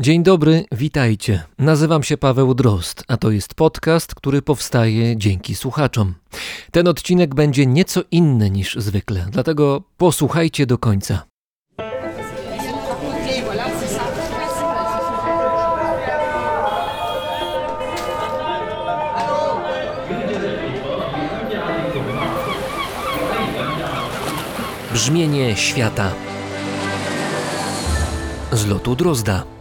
Dzień dobry, witajcie. Nazywam się Paweł Drozd, a to jest podcast, który powstaje dzięki słuchaczom. Ten odcinek będzie nieco inny niż zwykle, dlatego posłuchajcie do końca. Brzmienie świata z lotu Drozda.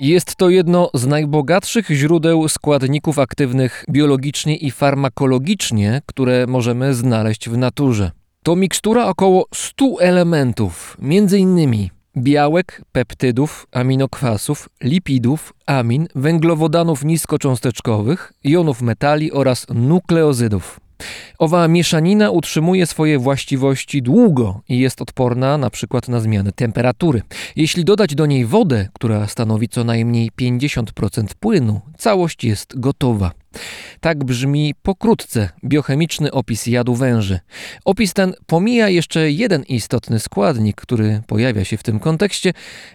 Jest to jedno z najbogatszych źródeł składników aktywnych biologicznie i farmakologicznie, które możemy znaleźć w naturze. To mikstura około 100 elementów, m.in. białek, peptydów, aminokwasów, lipidów, amin, węglowodanów niskocząsteczkowych, jonów metali oraz nukleozydów. Owa mieszanina utrzymuje swoje właściwości długo i jest odporna na przykład na zmiany temperatury. Jeśli dodać do niej wodę, która stanowi co najmniej 50% płynu, całość jest gotowa. Tak brzmi pokrótce biochemiczny opis jadu węży. Opis ten pomija jeszcze jeden istotny składnik, który pojawia się w tym kontekście,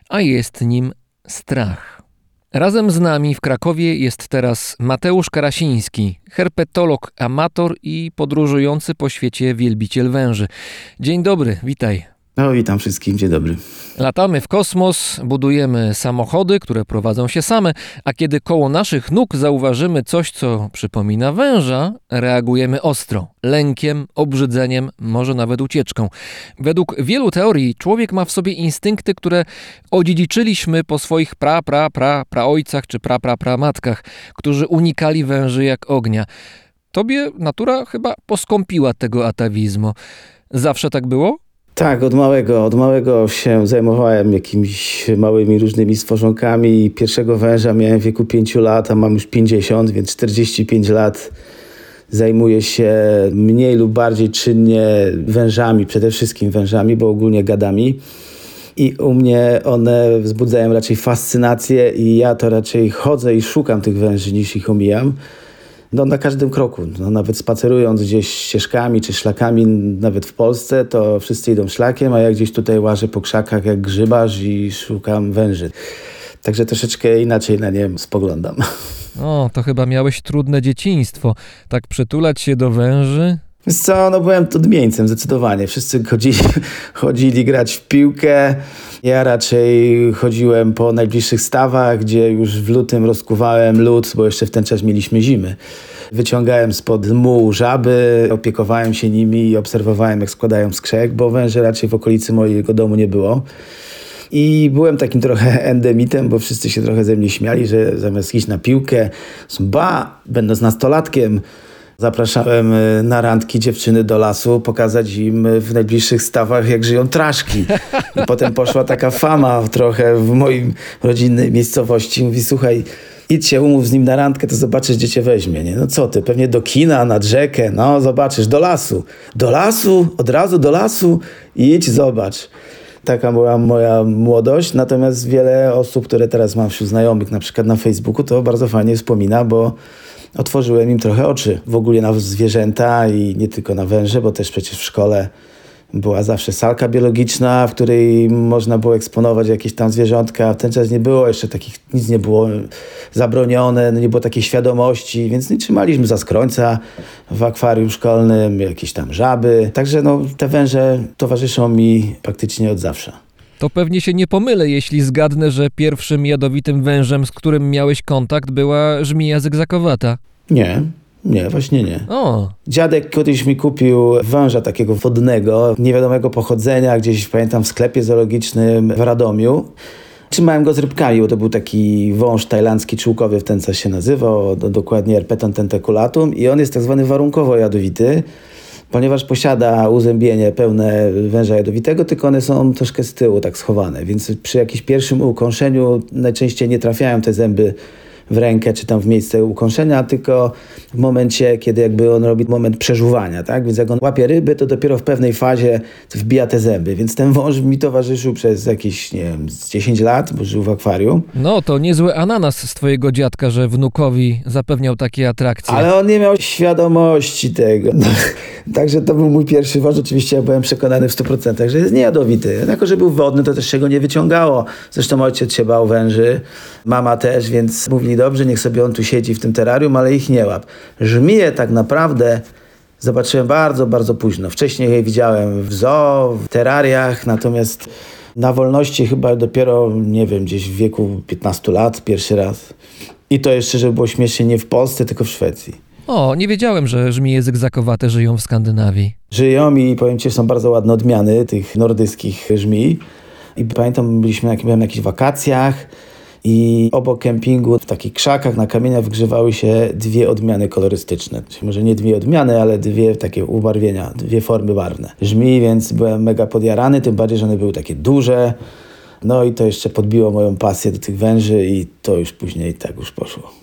a jest nim strach. Razem z nami w Krakowie jest teraz Mateusz Karasiński, herpetolog, amator i podróżujący po świecie wielbiciel węży. Dzień dobry, witaj. No, witam wszystkim, dzień dobry. Latamy w kosmos, budujemy samochody, które prowadzą się same, a kiedy koło naszych nóg zauważymy coś, co przypomina węża, reagujemy ostro, lękiem, obrzydzeniem, może nawet ucieczką. Według wielu teorii człowiek ma w sobie instynkty, które odziedziczyliśmy po swoich pra, pra, pra, praojcach czy pra, pra, pra matkach, którzy unikali węży jak ognia. Tobie natura chyba poskąpiła tego atawizmu. Zawsze tak było? Tak, od małego, od małego się zajmowałem jakimiś małymi różnymi stworzonkami. Pierwszego węża miałem w wieku 5 lat, a mam już 50, więc 45 lat zajmuję się mniej lub bardziej czynnie wężami, przede wszystkim wężami, bo ogólnie gadami. I u mnie one wzbudzają raczej fascynację i ja to raczej chodzę i szukam tych węży niż ich omijam no, na każdym kroku. No, nawet spacerując gdzieś ścieżkami czy szlakami, nawet w Polsce, to wszyscy idą szlakiem, a ja gdzieś tutaj łażę po krzakach jak grzybarz i szukam węży. Także troszeczkę inaczej na nie spoglądam. O, to chyba miałeś trudne dzieciństwo. Tak przytulać się do węży? Wiesz co, no byłem odmieńcem zdecydowanie. Wszyscy chodzili, chodzili grać w piłkę. Ja raczej chodziłem po najbliższych stawach, gdzie już w lutym rozkuwałem lód, bo jeszcze w ten czas mieliśmy zimy. Wyciągałem spod mułu żaby, opiekowałem się nimi i obserwowałem, jak składają skrzek, bo węży raczej w okolicy mojego domu nie było. I byłem takim trochę endemitem, bo wszyscy się trochę ze mnie śmiali, że zamiast iść na piłkę, ba, będąc nastolatkiem, Zapraszałem y, na randki dziewczyny do lasu, pokazać im y, w najbliższych stawach, jak żyją traszki. I potem poszła taka fama trochę w moim rodzinnej miejscowości. Mówi, słuchaj, idź się umów z nim na randkę, to zobaczysz, gdzie cię weźmie. Nie? No co ty, pewnie do kina, nad rzekę, no zobaczysz, do lasu. Do lasu, od razu do lasu, idź, zobacz. Taka była moja młodość, natomiast wiele osób, które teraz mam wśród znajomych, na przykład na Facebooku, to bardzo fajnie wspomina, bo otworzyłem im trochę oczy w ogóle na zwierzęta i nie tylko na węże, bo też przecież w szkole była zawsze salka biologiczna, w której można było eksponować jakieś tam zwierzątka. W ten czas nie było jeszcze takich, nic nie było zabronione, no nie było takiej świadomości, więc nie trzymaliśmy za skrońca w akwarium szkolnym, jakieś tam żaby. Także no, te węże towarzyszą mi praktycznie od zawsze. To pewnie się nie pomylę, jeśli zgadnę, że pierwszym jadowitym wężem, z którym miałeś kontakt, była żmija zygzakowata. Nie, nie, właśnie nie. O. Dziadek kiedyś mi kupił węża takiego wodnego, niewiadomego pochodzenia, gdzieś pamiętam w sklepie zoologicznym w Radomiu. Trzymałem go z rybkami, bo to był taki wąż tajlandzki czółkowy, w ten czas się nazywał, dokładnie Erpeton tentaculatum i on jest tak zwany warunkowo jadowity ponieważ posiada uzębienie pełne węża jadowitego, tylko one są troszkę z tyłu tak schowane, więc przy jakimś pierwszym ukąszeniu najczęściej nie trafiają te zęby w rękę czy tam w miejsce ukąszenia, tylko w momencie, kiedy jakby on robi moment przeżuwania, tak? Więc jak on łapie ryby, to dopiero w pewnej fazie wbija te zęby. Więc ten wąż mi towarzyszył przez jakieś, nie wiem, 10 lat, bo żył w akwarium. No, to niezły ananas z twojego dziadka, że wnukowi zapewniał takie atrakcje. Ale on nie miał świadomości tego. No. Także to był mój pierwszy wąż. Oczywiście ja byłem przekonany w 100%, że jest niejadowity. Jako, że był wodny, to też się go nie wyciągało. Zresztą ojciec się bał węży, mama też, więc mówili dobrze, niech sobie on tu siedzi w tym terrarium, ale ich nie łap. Żmije tak naprawdę zobaczyłem bardzo, bardzo późno. Wcześniej je widziałem w zoo, w terrariach, natomiast na wolności chyba dopiero, nie wiem, gdzieś w wieku 15 lat pierwszy raz. I to jeszcze, żeby było śmiesznie, nie w Polsce, tylko w Szwecji. O, nie wiedziałem, że żmije zygzakowate żyją w Skandynawii. Żyją i powiem ci, są bardzo ładne odmiany tych nordyckich żmij. I pamiętam, byliśmy na, byłem na jakichś wakacjach i obok kempingu w takich krzakach na kamieniach wygrzewały się dwie odmiany kolorystyczne. Czyli może nie dwie odmiany, ale dwie takie ubarwienia, dwie formy barwne. Żmij, więc byłem mega podjarany, tym bardziej, że one były takie duże. No i to jeszcze podbiło moją pasję do tych węży i to już później tak już poszło.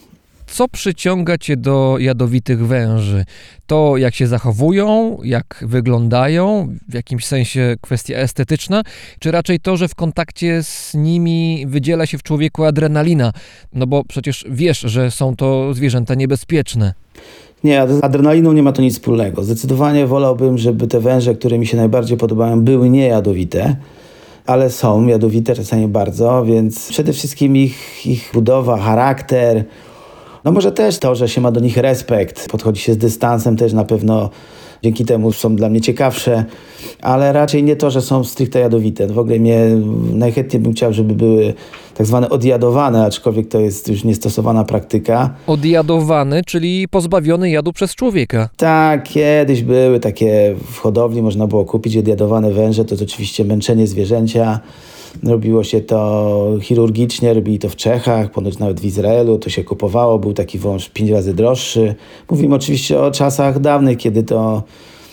Co przyciąga cię do jadowitych węży? To, jak się zachowują, jak wyglądają, w jakimś sensie kwestia estetyczna, czy raczej to, że w kontakcie z nimi wydziela się w człowieku adrenalina? No bo przecież wiesz, że są to zwierzęta niebezpieczne. Nie, z adrenaliną nie ma to nic wspólnego. Zdecydowanie wolałbym, żeby te węże, które mi się najbardziej podobają, były niejadowite, ale są jadowite, czasami bardzo, więc przede wszystkim ich, ich budowa, charakter, no może też to, że się ma do nich respekt, podchodzi się z dystansem też na pewno dzięki temu są dla mnie ciekawsze, ale raczej nie to, że są stricte jadowite. W ogóle mnie najchętniej bym chciał, żeby były tak zwane odjadowane, aczkolwiek to jest już niestosowana praktyka. Odjadowany, czyli pozbawiony jadu przez człowieka. Tak, kiedyś były takie w hodowli, można było kupić odjadowane węże, to jest oczywiście męczenie zwierzęcia. Robiło się to chirurgicznie, robili to w Czechach, ponoć nawet w Izraelu, to się kupowało, był taki wąż pięć razy droższy. Mówimy oczywiście o czasach dawnych, kiedy to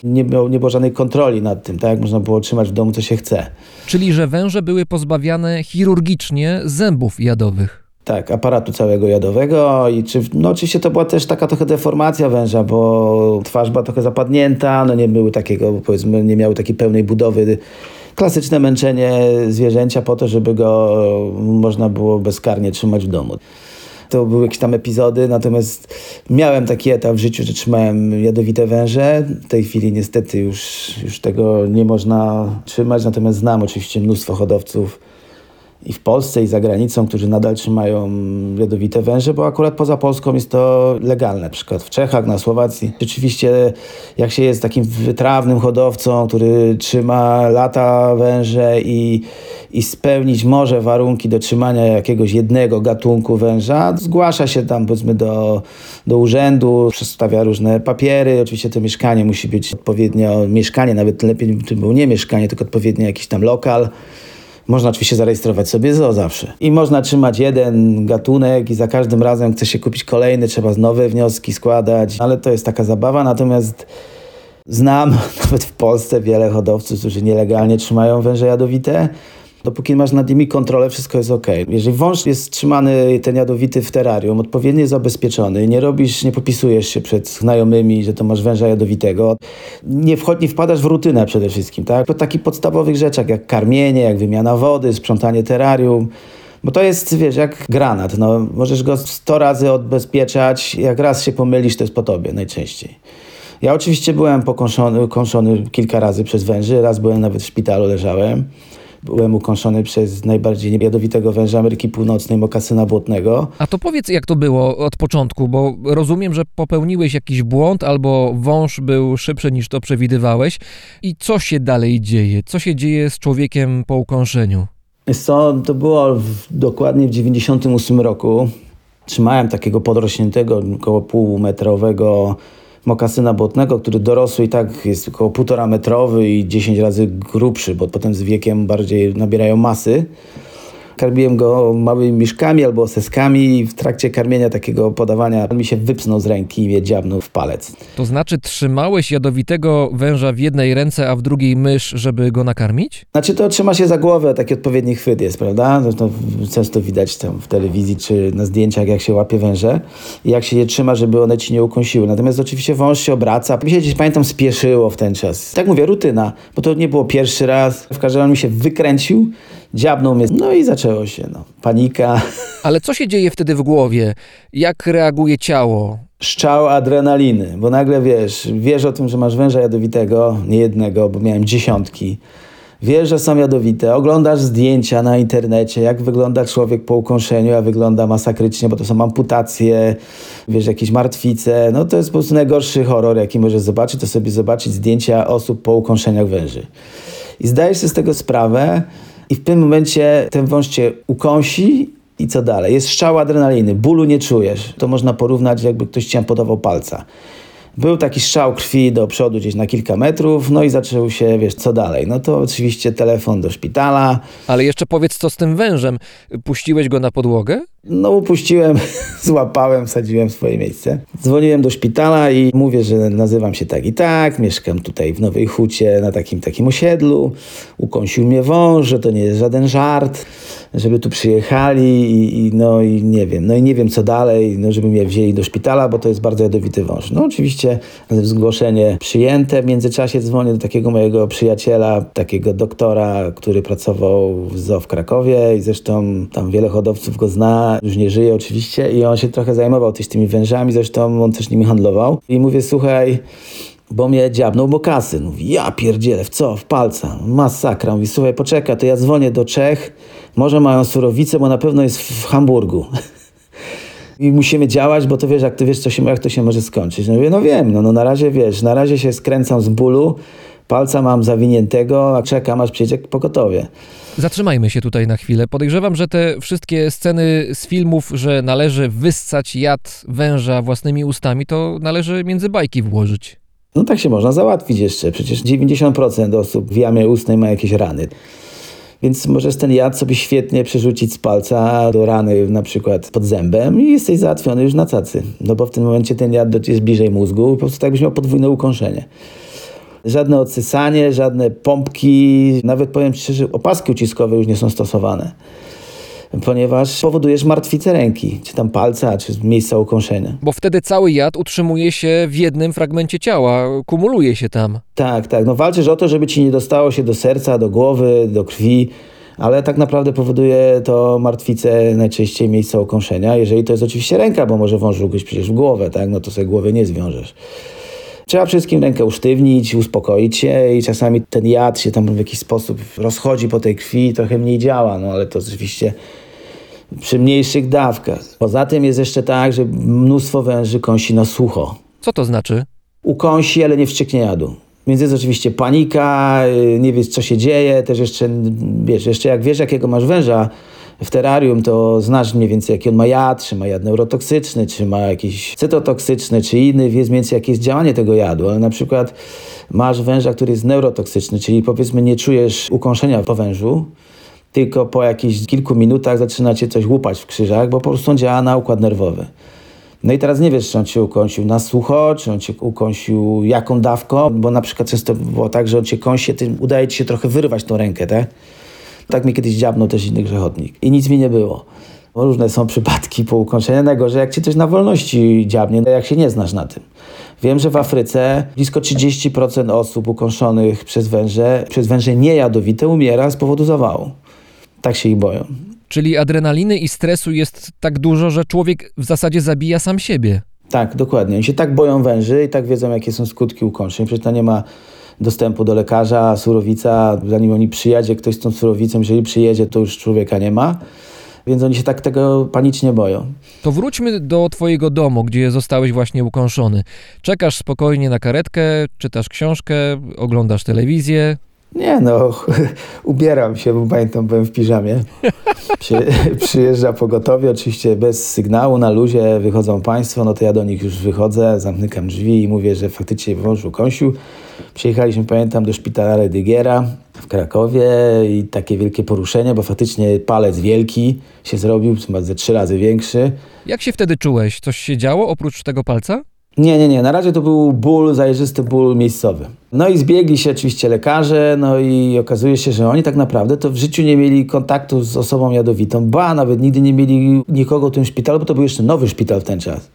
nie było, nie było żadnej kontroli nad tym, tak? Można było trzymać w domu, co się chce. Czyli, że węże były pozbawiane chirurgicznie zębów jadowych. Tak, aparatu całego jadowego i czy, no oczywiście to była też taka trochę deformacja węża, bo twarz była trochę zapadnięta, no nie były takiego, powiedzmy, nie miały takiej pełnej budowy. Klasyczne męczenie zwierzęcia po to, żeby go można było bezkarnie trzymać w domu. To były jakieś tam epizody, natomiast miałem taki etap w życiu, że trzymałem jadowite węże. W tej chwili niestety już, już tego nie można trzymać, natomiast znam oczywiście mnóstwo hodowców, i w Polsce, i za granicą, którzy nadal trzymają jadowite węże, bo akurat poza Polską jest to legalne. Na przykład w Czechach, na Słowacji. Rzeczywiście, jak się jest takim wytrawnym hodowcą, który trzyma lata węże i, i spełnić może warunki do trzymania jakiegoś jednego gatunku węża, zgłasza się tam powiedzmy do, do urzędu, przedstawia różne papiery. Oczywiście to mieszkanie musi być odpowiednio, mieszkanie, nawet lepiej by było nie mieszkanie, tylko odpowiednio jakiś tam lokal. Można oczywiście zarejestrować sobie ZO zawsze. I można trzymać jeden gatunek i za każdym razem chce się kupić kolejny, trzeba nowe wnioski składać, ale to jest taka zabawa. Natomiast znam nawet w Polsce wiele hodowców, którzy nielegalnie trzymają węże jadowite. Dopóki masz nad nimi kontrolę, wszystko jest ok. Jeżeli wąż jest trzymany, ten jadowity w terrarium, odpowiednio zabezpieczony, nie robisz, nie popisujesz się przed znajomymi, że to masz węża jadowitego, nie, wchodź, nie wpadasz w rutynę przede wszystkim, tak? Po takich podstawowych rzeczach, jak karmienie, jak wymiana wody, sprzątanie terrarium, bo to jest, wiesz, jak granat, no, możesz go 100 razy odbezpieczać, jak raz się pomylisz, to jest po tobie najczęściej. Ja oczywiście byłem pokąszony kąszony kilka razy przez węży, raz byłem nawet w szpitalu, leżałem. Byłem ukąszony przez najbardziej jadowitego węża Ameryki Północnej, mokasyna błotnego. A to powiedz, jak to było od początku, bo rozumiem, że popełniłeś jakiś błąd albo wąż był szybszy niż to przewidywałeś. I co się dalej dzieje? Co się dzieje z człowiekiem po ukąszeniu? Co, to było w, dokładnie w 98 roku. Trzymałem takiego podrośniętego, około półmetrowego mokasyna błotnego, który dorosły i tak jest około półtora metrowy i 10 razy grubszy, bo potem z wiekiem bardziej nabierają masy. Karmiłem go małymi miszkami albo seskami i w trakcie karmienia takiego podawania on mi się wypsnął z ręki i mnie dziabnął w palec. To znaczy, trzymałeś jadowitego węża w jednej ręce, a w drugiej mysz, żeby go nakarmić? Znaczy to trzyma się za głowę, taki odpowiedni chwyt jest, prawda? To często widać tam w telewizji czy na zdjęciach, jak się łapie węże i jak się je trzyma, żeby one ci nie ukąsiły. Natomiast oczywiście wąż się obraca. Mi się gdzieś, pamiętam, spieszyło w ten czas. Tak mówię, rutyna, bo to nie było pierwszy raz. W każdym razie on mi się wykręcił, dziabnął mnie, no i zaczęło się, no. Panika. Ale co się dzieje wtedy w głowie? Jak reaguje ciało? szczał adrenaliny, bo nagle wiesz, wiesz o tym, że masz węża jadowitego, nie jednego, bo miałem dziesiątki. Wiesz, że są jadowite, oglądasz zdjęcia na internecie, jak wygląda człowiek po ukąszeniu, a wygląda masakrycznie, bo to są amputacje, wiesz, jakieś martwice. No to jest po prostu najgorszy horror, jaki możesz zobaczyć, to sobie zobaczyć zdjęcia osób po ukąszeniach węży. I zdajesz sobie z tego sprawę i w tym momencie ten wąż cię ukąsi i co dalej? Jest strzał adrenaliny, bólu nie czujesz. To można porównać, jakby ktoś ci amputował palca. Był taki strzał krwi do przodu gdzieś na kilka metrów, no i zaczął się, wiesz, co dalej? No to oczywiście telefon do szpitala. Ale jeszcze powiedz, co z tym wężem? Puściłeś go na podłogę? No upuściłem, złapałem, wsadziłem swoje miejsce. Dzwoniłem do szpitala i mówię, że nazywam się tak i tak, mieszkam tutaj w Nowej Hucie na takim takim osiedlu. Ukąsił mnie wąż, że to nie jest żaden żart, żeby tu przyjechali i, i no i nie wiem, no i nie wiem co dalej, no żeby mnie wzięli do szpitala, bo to jest bardzo jadowity wąż. No oczywiście zgłoszenie przyjęte, w międzyczasie dzwonię do takiego mojego przyjaciela, takiego doktora, który pracował w zoo w Krakowie i zresztą tam wiele hodowców go zna, już nie żyje oczywiście i on się trochę zajmował też tymi wężami, zresztą on też nimi handlował i mówię, słuchaj, bo mnie dziabnął mokasyn. Mówi, ja pierdzielę, w co? W palca. Masakra. Mówi, słuchaj, poczekaj, to ja dzwonię do Czech, może mają surowicę, bo na pewno jest w Hamburgu. I musimy działać, bo to wiesz, jak ty wiesz, co się, jak to się może skończyć. No mówię, no wiem, no, no na razie wiesz, na razie się skręcam z bólu, palca mam zawiniętego, a czekam, aż przyjdzie pogotowie. Zatrzymajmy się tutaj na chwilę. Podejrzewam, że te wszystkie sceny z filmów, że należy wyssać jad węża własnymi ustami, to należy między bajki włożyć. No tak się można załatwić jeszcze. Przecież 90% osób w jamie ustnej ma jakieś rany. Więc możesz ten jad sobie świetnie przerzucić z palca do rany na przykład pod zębem i jesteś załatwiony już na cacy. No bo w tym momencie ten jad jest bliżej mózgu po prostu tak byś miał podwójne ukąszenie. Żadne odsysanie, żadne pompki, nawet powiem szczerze, opaski uciskowe już nie są stosowane. Ponieważ powodujesz martwicę ręki, czy tam palca, czy miejsca ukąszenia. Bo wtedy cały jad utrzymuje się w jednym fragmencie ciała, kumuluje się tam. Tak, tak. No walczysz o to, żeby ci nie dostało się do serca, do głowy, do krwi, ale tak naprawdę powoduje to martwicę najczęściej miejsca ukąszenia, jeżeli to jest oczywiście ręka, bo może wąż ugryźć przecież w głowę, tak? No to sobie głowy nie zwiążesz. Trzeba wszystkim rękę usztywnić, uspokoić się i czasami ten jad się tam w jakiś sposób rozchodzi po tej krwi i trochę mniej działa, no ale to oczywiście przy mniejszych dawkach. Poza tym jest jeszcze tak, że mnóstwo węży kąsi na sucho. Co to znaczy? Ukąsi, ale nie wstrzyknie jadu. Więc jest oczywiście panika, yy, nie wiesz co się dzieje, też jeszcze, wiesz, jeszcze jak wiesz jakiego masz węża w terrarium, to znasz mniej więcej jaki on ma jad, czy ma jad neurotoksyczny, czy ma jakiś cytotoksyczny, czy inny, wiesz mniej więcej jakie jest działanie tego jadu, ale na przykład masz węża, który jest neurotoksyczny, czyli powiedzmy nie czujesz ukąszenia po wężu, tylko po jakichś kilku minutach zaczyna cię coś łupać w krzyżach, bo po prostu on działa na układ nerwowy. No i teraz nie wiesz, czy on cię ukąsił na sucho, czy on cię ukąsił jaką dawką, bo na przykład często było tak, że on cię kąsi, ty udaje ci się trochę wyrwać tą rękę, tak? Tak mi kiedyś dziabnął też inny grzechotnik. I nic mi nie było. Różne są przypadki po ukąszeniu. Najgorzej, jak cię coś na wolności dziabnie, jak się nie znasz na tym. Wiem, że w Afryce blisko 30% osób ukąszonych przez węże, przez węże niejadowite umiera z powodu zawału. Tak się ich boją. Czyli adrenaliny i stresu jest tak dużo, że człowiek w zasadzie zabija sam siebie. Tak, dokładnie. Oni się tak boją węży i tak wiedzą, jakie są skutki ukąszeń. Przecież to nie ma dostępu do lekarza, surowica, zanim oni przyjedzie, ktoś z tą surowicą, jeżeli przyjedzie, to już człowieka nie ma. Więc oni się tak tego panicznie boją. To wróćmy do twojego domu, gdzie zostałeś właśnie ukąszony. Czekasz spokojnie na karetkę, czytasz książkę, oglądasz telewizję. Nie no, ubieram się, bo pamiętam, byłem w piżamie. Przy, przyjeżdża pogotowie, oczywiście bez sygnału, na luzie wychodzą państwo, no to ja do nich już wychodzę, zamykam drzwi i mówię, że faktycznie wąż ukąsił. Przyjechaliśmy, pamiętam, do szpitala Redygiera w Krakowie i takie wielkie poruszenie, bo faktycznie palec wielki się zrobił, ze trzy razy większy. Jak się wtedy czułeś? Coś się działo oprócz tego palca? Nie, nie, nie. Na razie to był ból, zajrzysty ból miejscowy. No i zbiegli się oczywiście lekarze, no i okazuje się, że oni tak naprawdę to w życiu nie mieli kontaktu z osobą jadowitą, ba, nawet nigdy nie mieli nikogo w tym szpitalu, bo to był jeszcze nowy szpital w ten czas.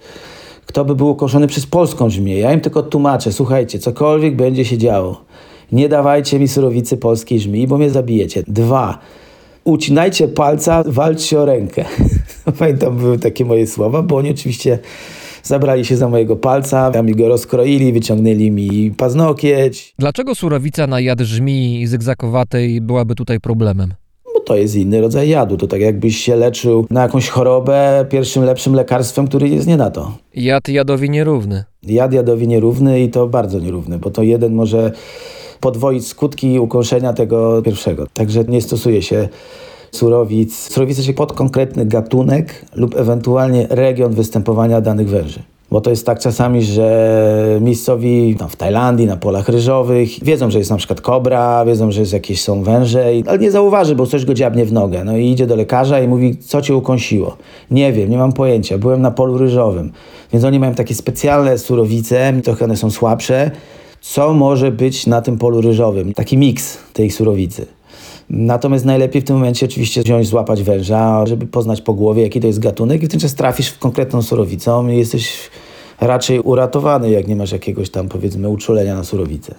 Kto by był ukoszony przez polską żmiję? Ja im tylko tłumaczę, słuchajcie, cokolwiek będzie się działo, nie dawajcie mi surowicy polskiej żmii, bo mnie zabijecie. Dwa, ucinajcie palca, walczcie o rękę. Pamiętam, były takie moje słowa, bo oni oczywiście Zabrali się za mojego palca, tam go rozkroili, wyciągnęli mi paznokieć, Dlaczego surowica na jad żmii zygzakowatej byłaby tutaj problemem? To jest inny rodzaj jadu. To tak jakbyś się leczył na jakąś chorobę pierwszym lepszym lekarstwem, który jest nie na to. Jad jadowi nierówny. Jad jadowi nierówny i to bardzo nierówny, bo to jeden może podwoić skutki ukąszenia tego pierwszego. Także nie stosuje się surowic. Surowice się pod konkretny gatunek lub ewentualnie region występowania danych węży. Bo to jest tak czasami, że miejscowi tam w Tajlandii, na polach ryżowych wiedzą, że jest na przykład kobra, wiedzą, że jest jakieś są węże, ale nie zauważy, bo coś go dziabnie w nogę. No i idzie do lekarza i mówi, co cię ukąsiło. Nie wiem, nie mam pojęcia, byłem na polu ryżowym. Więc oni mają takie specjalne surowice, trochę one są słabsze, co może być na tym polu ryżowym. Taki miks tej surowicy. Natomiast najlepiej w tym momencie oczywiście wziąć, złapać węża, żeby poznać po głowie, jaki to jest gatunek i w ten czas trafisz w konkretną surowicą i jesteś raczej uratowany, jak nie masz jakiegoś tam powiedzmy uczulenia na surowicę.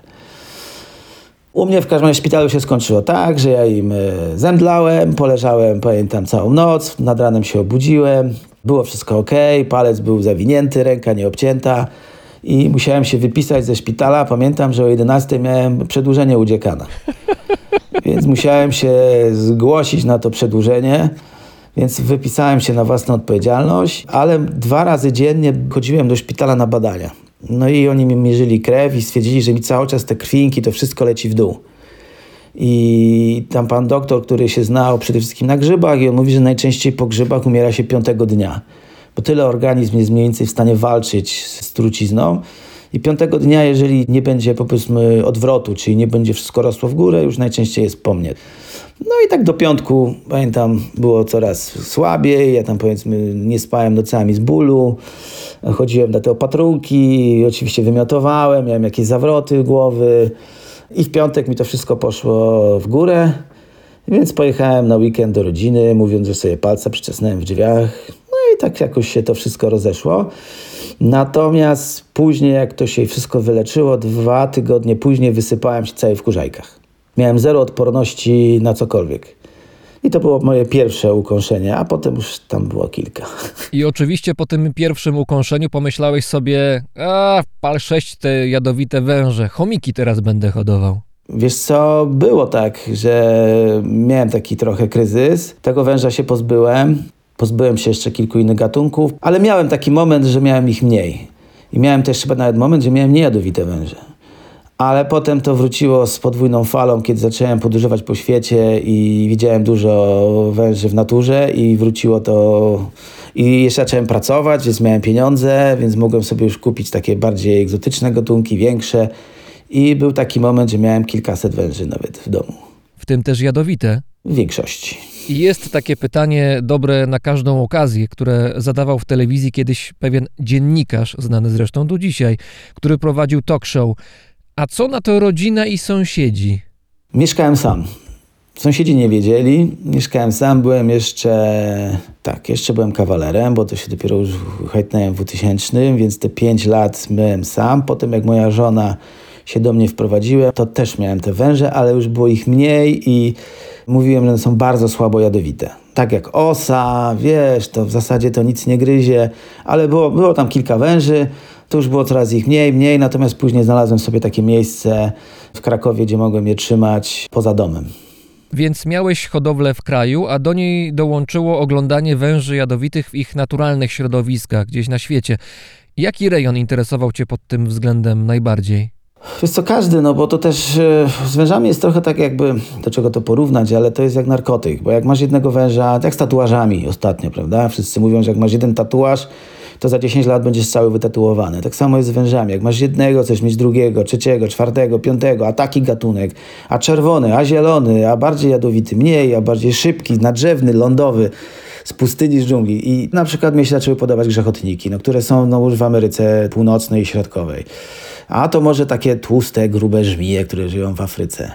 U mnie w każdym razie szpitalu się skończyło tak, że ja im e, zemdlałem, poleżałem, pamiętam, całą noc, nad ranem się obudziłem, było wszystko ok, palec był zawinięty, ręka nieobcięta i musiałem się wypisać ze szpitala. Pamiętam, że o 11 miałem przedłużenie udziekana. Więc musiałem się zgłosić na to przedłużenie, więc wypisałem się na własną odpowiedzialność, ale dwa razy dziennie chodziłem do szpitala na badania. No i oni mi mierzyli krew i stwierdzili, że mi cały czas te krwinki, to wszystko leci w dół. I tam pan doktor, który się znał przede wszystkim na grzybach, i on mówi, że najczęściej po grzybach umiera się piątego dnia, bo tyle organizm jest mniej więcej w stanie walczyć z trucizną. I piątego dnia, jeżeli nie będzie powiedzmy odwrotu, czyli nie będzie wszystko rosło w górę, już najczęściej jest po mnie. No i tak do piątku, pamiętam, było coraz słabiej. Ja tam powiedzmy nie spałem nocami z bólu. Chodziłem na te opatrunki, oczywiście wymiotowałem, miałem jakieś zawroty głowy. I w piątek mi to wszystko poszło w górę. Więc pojechałem na weekend do rodziny, mówiąc, że sobie palca przyczesnąłem w drzwiach. Tak jakoś się to wszystko rozeszło. Natomiast później, jak to się wszystko wyleczyło, dwa tygodnie później wysypałem się cały w kurzajkach. Miałem zero odporności na cokolwiek. I to było moje pierwsze ukąszenie, a potem już tam było kilka. I oczywiście po tym pierwszym ukąszeniu pomyślałeś sobie, a pal sześć te jadowite węże, chomiki teraz będę hodował. Wiesz co, było tak, że miałem taki trochę kryzys. Tego węża się pozbyłem. Pozbyłem się jeszcze kilku innych gatunków, ale miałem taki moment, że miałem ich mniej. I miałem też chyba nawet moment, że miałem niejadowite węże. Ale potem to wróciło z podwójną falą, kiedy zacząłem podróżować po świecie i widziałem dużo węży w naturze i wróciło to... I jeszcze zacząłem pracować, więc miałem pieniądze, więc mogłem sobie już kupić takie bardziej egzotyczne gatunki, większe. I był taki moment, że miałem kilkaset węży nawet w domu. W tym też jadowite. W większości. I jest takie pytanie dobre na każdą okazję, które zadawał w telewizji kiedyś pewien dziennikarz, znany zresztą do dzisiaj, który prowadził talk show. A co na to rodzina i sąsiedzi? Mieszkałem sam. Sąsiedzi nie wiedzieli. Mieszkałem sam, byłem jeszcze, tak, jeszcze byłem kawalerem, bo to się dopiero już hejtnąłem w 2000, więc te 5 lat byłem sam. Potem jak moja żona się do mnie wprowadziła, to też miałem te węże, ale już było ich mniej i mówiłem, że są bardzo słabo jadowite. Tak jak osa, wiesz, to w zasadzie to nic nie gryzie, ale było, było tam kilka węży, to już było coraz ich mniej, mniej, natomiast później znalazłem sobie takie miejsce w Krakowie, gdzie mogłem je trzymać poza domem. Więc miałeś hodowlę w kraju, a do niej dołączyło oglądanie węży jadowitych w ich naturalnych środowiskach gdzieś na świecie. Jaki rejon interesował cię pod tym względem najbardziej? Wiesz co, każdy, no bo to też e, z wężami jest trochę tak jakby, do czego to porównać, ale to jest jak narkotyk, bo jak masz jednego węża, jak z tatuażami ostatnio, prawda? Wszyscy mówią, że jak masz jeden tatuaż, to za 10 lat będziesz cały wytatuowany. Tak samo jest z wężami. Jak masz jednego, chcesz mieć drugiego, trzeciego, czwartego, piątego, a taki gatunek, a czerwony, a zielony, a bardziej jadowity, mniej, a bardziej szybki, nadrzewny, lądowy, z pustyni, z dżungli. I na przykład mnie się zaczęły podobać grzechotniki, no, które są no, już w Ameryce Północnej i Środkowej. A to może takie tłuste, grube żmije, które żyją w Afryce.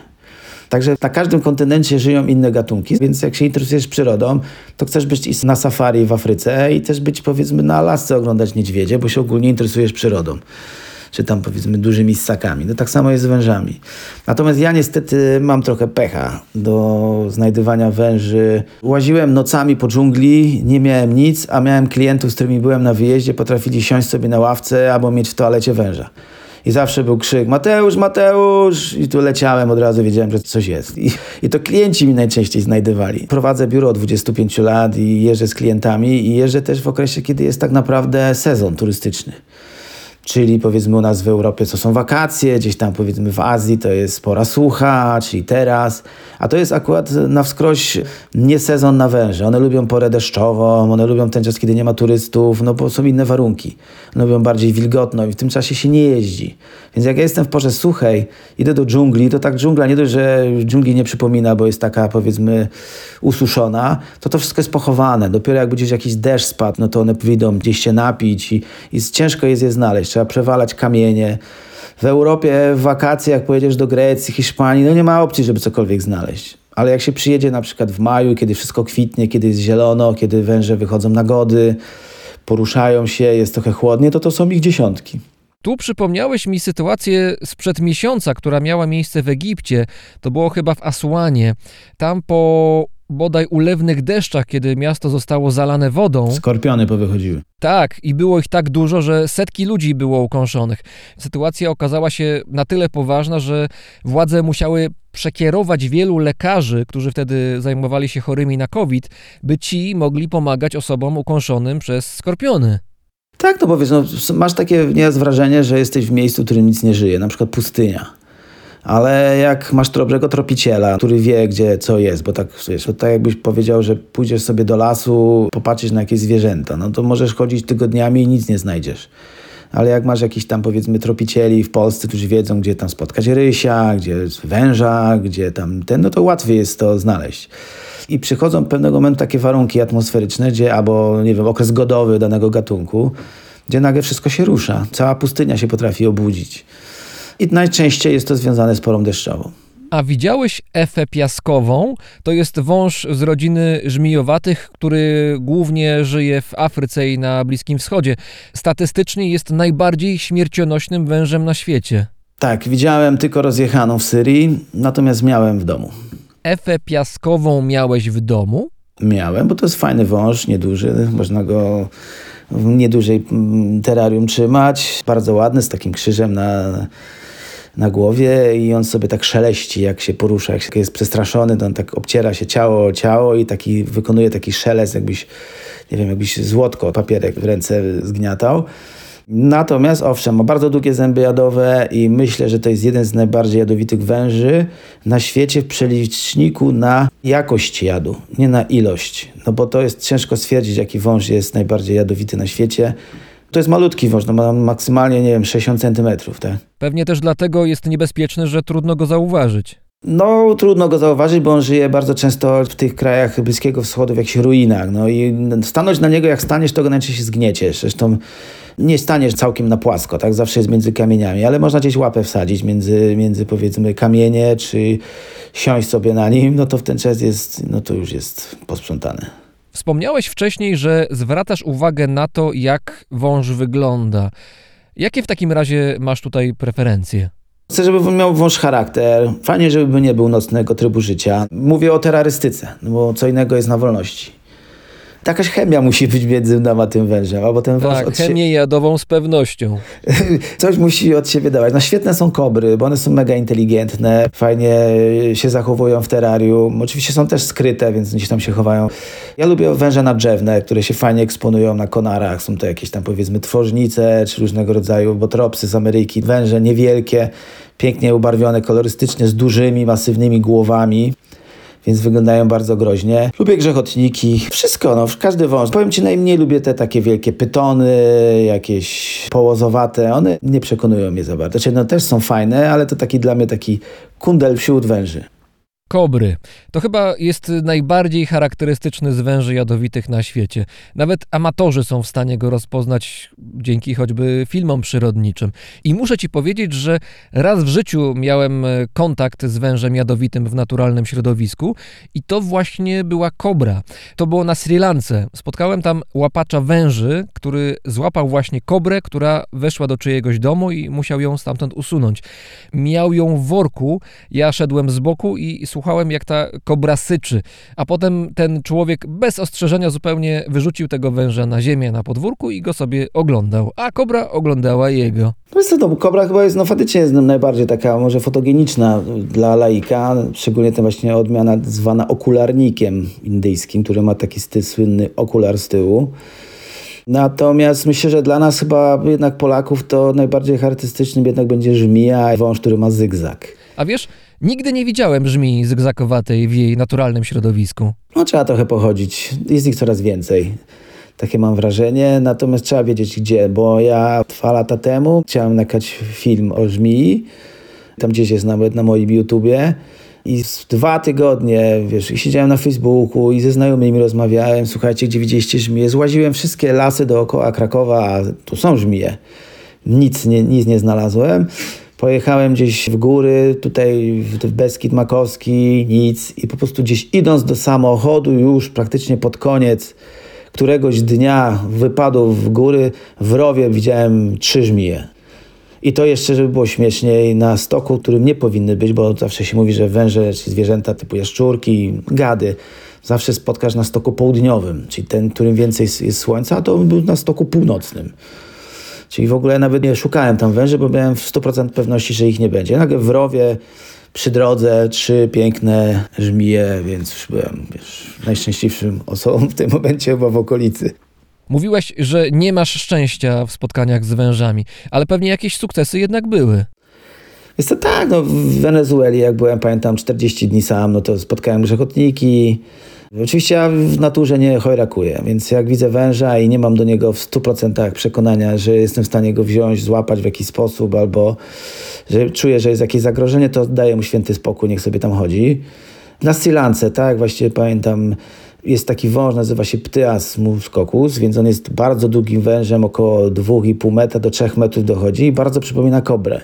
Także na każdym kontynencie żyją inne gatunki, więc jak się interesujesz przyrodą, to chcesz być na safari w Afryce i też być powiedzmy na Alasce oglądać niedźwiedzie, bo się ogólnie interesujesz przyrodą. czy tam powiedzmy dużymi ssakami. No tak samo jest z wężami. Natomiast ja niestety mam trochę pecha do znajdywania węży. Łaziłem nocami po dżungli, nie miałem nic, a miałem klientów, z którymi byłem na wyjeździe, potrafili siąść sobie na ławce albo mieć w toalecie węża. I zawsze był krzyk, Mateusz, Mateusz! I tu leciałem, od razu wiedziałem, że coś jest. I, I to klienci mi najczęściej znajdywali. Prowadzę biuro od 25 lat i jeżdżę z klientami i jeżdżę też w okresie, kiedy jest tak naprawdę sezon turystyczny. Czyli powiedzmy u nas w Europie to są wakacje, gdzieś tam powiedzmy w Azji to jest pora sucha, czyli teraz. A to jest akurat na wskroś nie sezon na węże. One lubią porę deszczową, one lubią ten czas, kiedy nie ma turystów, no bo są inne warunki. Lubią bardziej wilgotno i w tym czasie się nie jeździ. Więc jak ja jestem w porze suchej, idę do dżungli, to tak dżungla nie dość, że dżungli nie przypomina, bo jest taka powiedzmy ususzona, to to wszystko jest pochowane. Dopiero jak gdzieś jakiś deszcz spadł, no to one wyjdą gdzieś się napić i, i ciężko jest je znaleźć. Trzeba przewalać kamienie. W Europie w wakacje, jak pojedziesz do Grecji, Hiszpanii, no nie ma opcji, żeby cokolwiek znaleźć. Ale jak się przyjedzie na przykład w maju, kiedy wszystko kwitnie, kiedy jest zielono, kiedy węże wychodzą na gody, poruszają się, jest trochę chłodnie, to to są ich dziesiątki. Tu przypomniałeś mi sytuację sprzed miesiąca, która miała miejsce w Egipcie. To było chyba w Asłanie. Tam po bodaj ulewnych deszczach, kiedy miasto zostało zalane wodą. Skorpiony powychodziły. Tak, i było ich tak dużo, że setki ludzi było ukąszonych. Sytuacja okazała się na tyle poważna, że władze musiały przekierować wielu lekarzy, którzy wtedy zajmowali się chorymi na COVID, by ci mogli pomagać osobom ukąszonym przez skorpiony. Tak, no bo wiesz, no, masz takie nieraz wrażenie, że jesteś w miejscu, w którym nic nie żyje, na przykład pustynia. Ale jak masz dobrego tropiciela, który wie, gdzie co jest, bo tak, wiesz, to tak jakbyś powiedział, że pójdziesz sobie do lasu, popatrzysz na jakieś zwierzęta, no to możesz chodzić tygodniami i nic nie znajdziesz. Ale jak masz jakiś tam powiedzmy tropicieli w Polsce, którzy wiedzą, gdzie tam spotkać rysia, gdzie węża, gdzie tam ten, no to łatwiej jest to znaleźć. I przychodzą pewnego momentu takie warunki atmosferyczne, gdzie albo, nie wiem, okres godowy danego gatunku, gdzie nagle wszystko się rusza. Cała pustynia się potrafi obudzić. I najczęściej jest to związane z porą deszczową. A widziałeś efę piaskową? To jest wąż z rodziny żmijowatych, który głównie żyje w Afryce i na Bliskim Wschodzie. Statystycznie jest najbardziej śmiercionośnym wężem na świecie. Tak, widziałem tylko rozjechaną w Syrii, natomiast miałem w domu. Efę piaskową miałeś w domu? Miałem, bo to jest fajny wąż, nieduży, można go w niedużej mm, terrarium trzymać. Bardzo ładny, z takim krzyżem na, na głowie i on sobie tak szeleści, jak się porusza. Jak jest przestraszony, to on tak obciera się ciało, ciało i taki, wykonuje taki szelest, jakbyś, nie wiem, jakbyś złotko, papierek w ręce zgniatał. Natomiast owszem, ma bardzo długie zęby jadowe i myślę, że to jest jeden z najbardziej jadowitych węży na świecie w przeliczniku na jakość jadu, nie na ilość. No bo to jest ciężko stwierdzić, jaki wąż jest najbardziej jadowity na świecie. To jest malutki wąż, no ma maksymalnie, nie wiem, 60 centymetrów, tak? Pewnie też dlatego jest niebezpieczny, że trudno go zauważyć. No, trudno go zauważyć, bo on żyje bardzo często w tych krajach Bliskiego Wschodu, w jakichś ruinach. No i stanąć na niego, jak staniesz, to go najczęściej zgnieciesz. Zresztą nie staniesz całkiem na płasko, tak? Zawsze jest między kamieniami, ale można gdzieś łapę wsadzić między, między powiedzmy kamienie, czy siąść sobie na nim, no to w ten czas jest, no to już jest posprzątane. Wspomniałeś wcześniej, że zwracasz uwagę na to, jak wąż wygląda. Jakie w takim razie masz tutaj preferencje? Chcę, żeby miał wąż charakter. Fajnie, żeby nie był nocnego trybu życia. Mówię o terrorystyce, no bo co innego jest na wolności. Jakaś chemia musi być między mną a tym wężem, albo ten wąż Tak, chemię jadową z pewnością. coś musi od siebie dawać. No świetne są kobry, bo one są mega inteligentne, fajnie się zachowują w terrarium. Oczywiście są też skryte, więc gdzieś tam się chowają. Ja lubię węże nadrzewne, które się fajnie eksponują na konarach. Są to jakieś tam powiedzmy tworznice, czy różnego rodzaju botropsy z Ameryki. Węże niewielkie, pięknie ubarwione kolorystycznie, z dużymi, masywnymi głowami więc wyglądają bardzo groźnie. Lubię grzechotniki, wszystko, no, każdy wąż. Powiem Ci, najmniej lubię te takie wielkie pytony, jakieś połozowate, one nie przekonują mnie za bardzo. Znaczy, no też są fajne, ale to taki dla mnie taki kundel wśród węży. Kobry. To chyba jest najbardziej charakterystyczny z węży jadowitych na świecie. Nawet amatorzy są w stanie go rozpoznać dzięki choćby filmom przyrodniczym. I muszę ci powiedzieć, że raz w życiu miałem e, kontakt z wężem jadowitym w naturalnym środowisku i to właśnie była kobra. To było na Sri Lance. Spotkałem tam łapacza węży, który złapał właśnie kobrę, która weszła do czyjegoś domu i musiał ją stamtąd usunąć. Miał ją w worku, ja szedłem z boku i słuchałem jak ta kobra syczy, a potem ten człowiek bez ostrzeżenia zupełnie wyrzucił tego węża na ziemię na podwórku i go sobie oglądał, a kobra oglądała jego. No co, no, kobra chyba jest, no faktycznie jest najbardziej taka może fotogeniczna dla laika, szczególnie ta właśnie odmiana zwana okularnikiem indyjskim, który ma taki sty, słynny okular z tyłu. Natomiast myślę, że dla nas chyba jednak Polaków to najbardziej charakterystycznym jednak będzie żmija, wąż, który ma zygzak. A wiesz, nigdy nie widziałem żmii zygzakowatej w jej naturalnym środowisku. No trzeba trochę pochodzić, jest ich coraz więcej. Takie mam wrażenie, natomiast trzeba wiedzieć gdzie, bo ja dwa lata temu chciałem nagrać film o żmii, tam gdzieś jest nawet na moim YouTubie i dwa tygodnie, wiesz, i siedziałem na Facebooku i ze znajomymi rozmawiałem, słuchajcie, gdzie widzieliście żmiję, złaziłem wszystkie lasy dookoła Krakowa, a tu są żmije. Nic nie, nic nie znalazłem. Pojechałem gdzieś w góry, tutaj w Beskid Makowski, nic i po prostu gdzieś idąc do samochodu już praktycznie pod koniec któregoś dnia wypadu w góry w rowie widziałem trzy żmije. I to jeszcze, żeby było śmieszniej, na stoku, którym nie powinny być, bo zawsze się mówi, że węże, czy zwierzęta typu jaszczurki, gady, zawsze spotkasz na stoku południowym, czyli ten, którym więcej jest słońca, a to był na stoku północnym. Czyli w ogóle nawet nie szukałem tam węży, bo miałem w 100% pewności, że ich nie będzie. Nagle w rowie, przy drodze, trzy piękne żmije, więc już byłem wiesz, najszczęśliwszym osobą w tym momencie chyba w okolicy. Mówiłeś, że nie masz szczęścia w spotkaniach z wężami, ale pewnie jakieś sukcesy jednak były. Jest to tak, no w Wenezueli jak byłem, pamiętam 40 dni sam, no to spotkałem grzechotniki. Oczywiście ja w naturze nie chojrakuję, więc jak widzę węża i nie mam do niego w 100% przekonania, że jestem w stanie go wziąć, złapać w jakiś sposób albo że czuję, że jest jakieś zagrożenie, to daję mu święty spokój, niech sobie tam chodzi. Na Sri Lance, tak, właściwie pamiętam, jest taki wąż, nazywa się Ptyas muscocus, więc on jest bardzo długim wężem, około 2,5 metra do 3 metrów dochodzi i bardzo przypomina kobrę.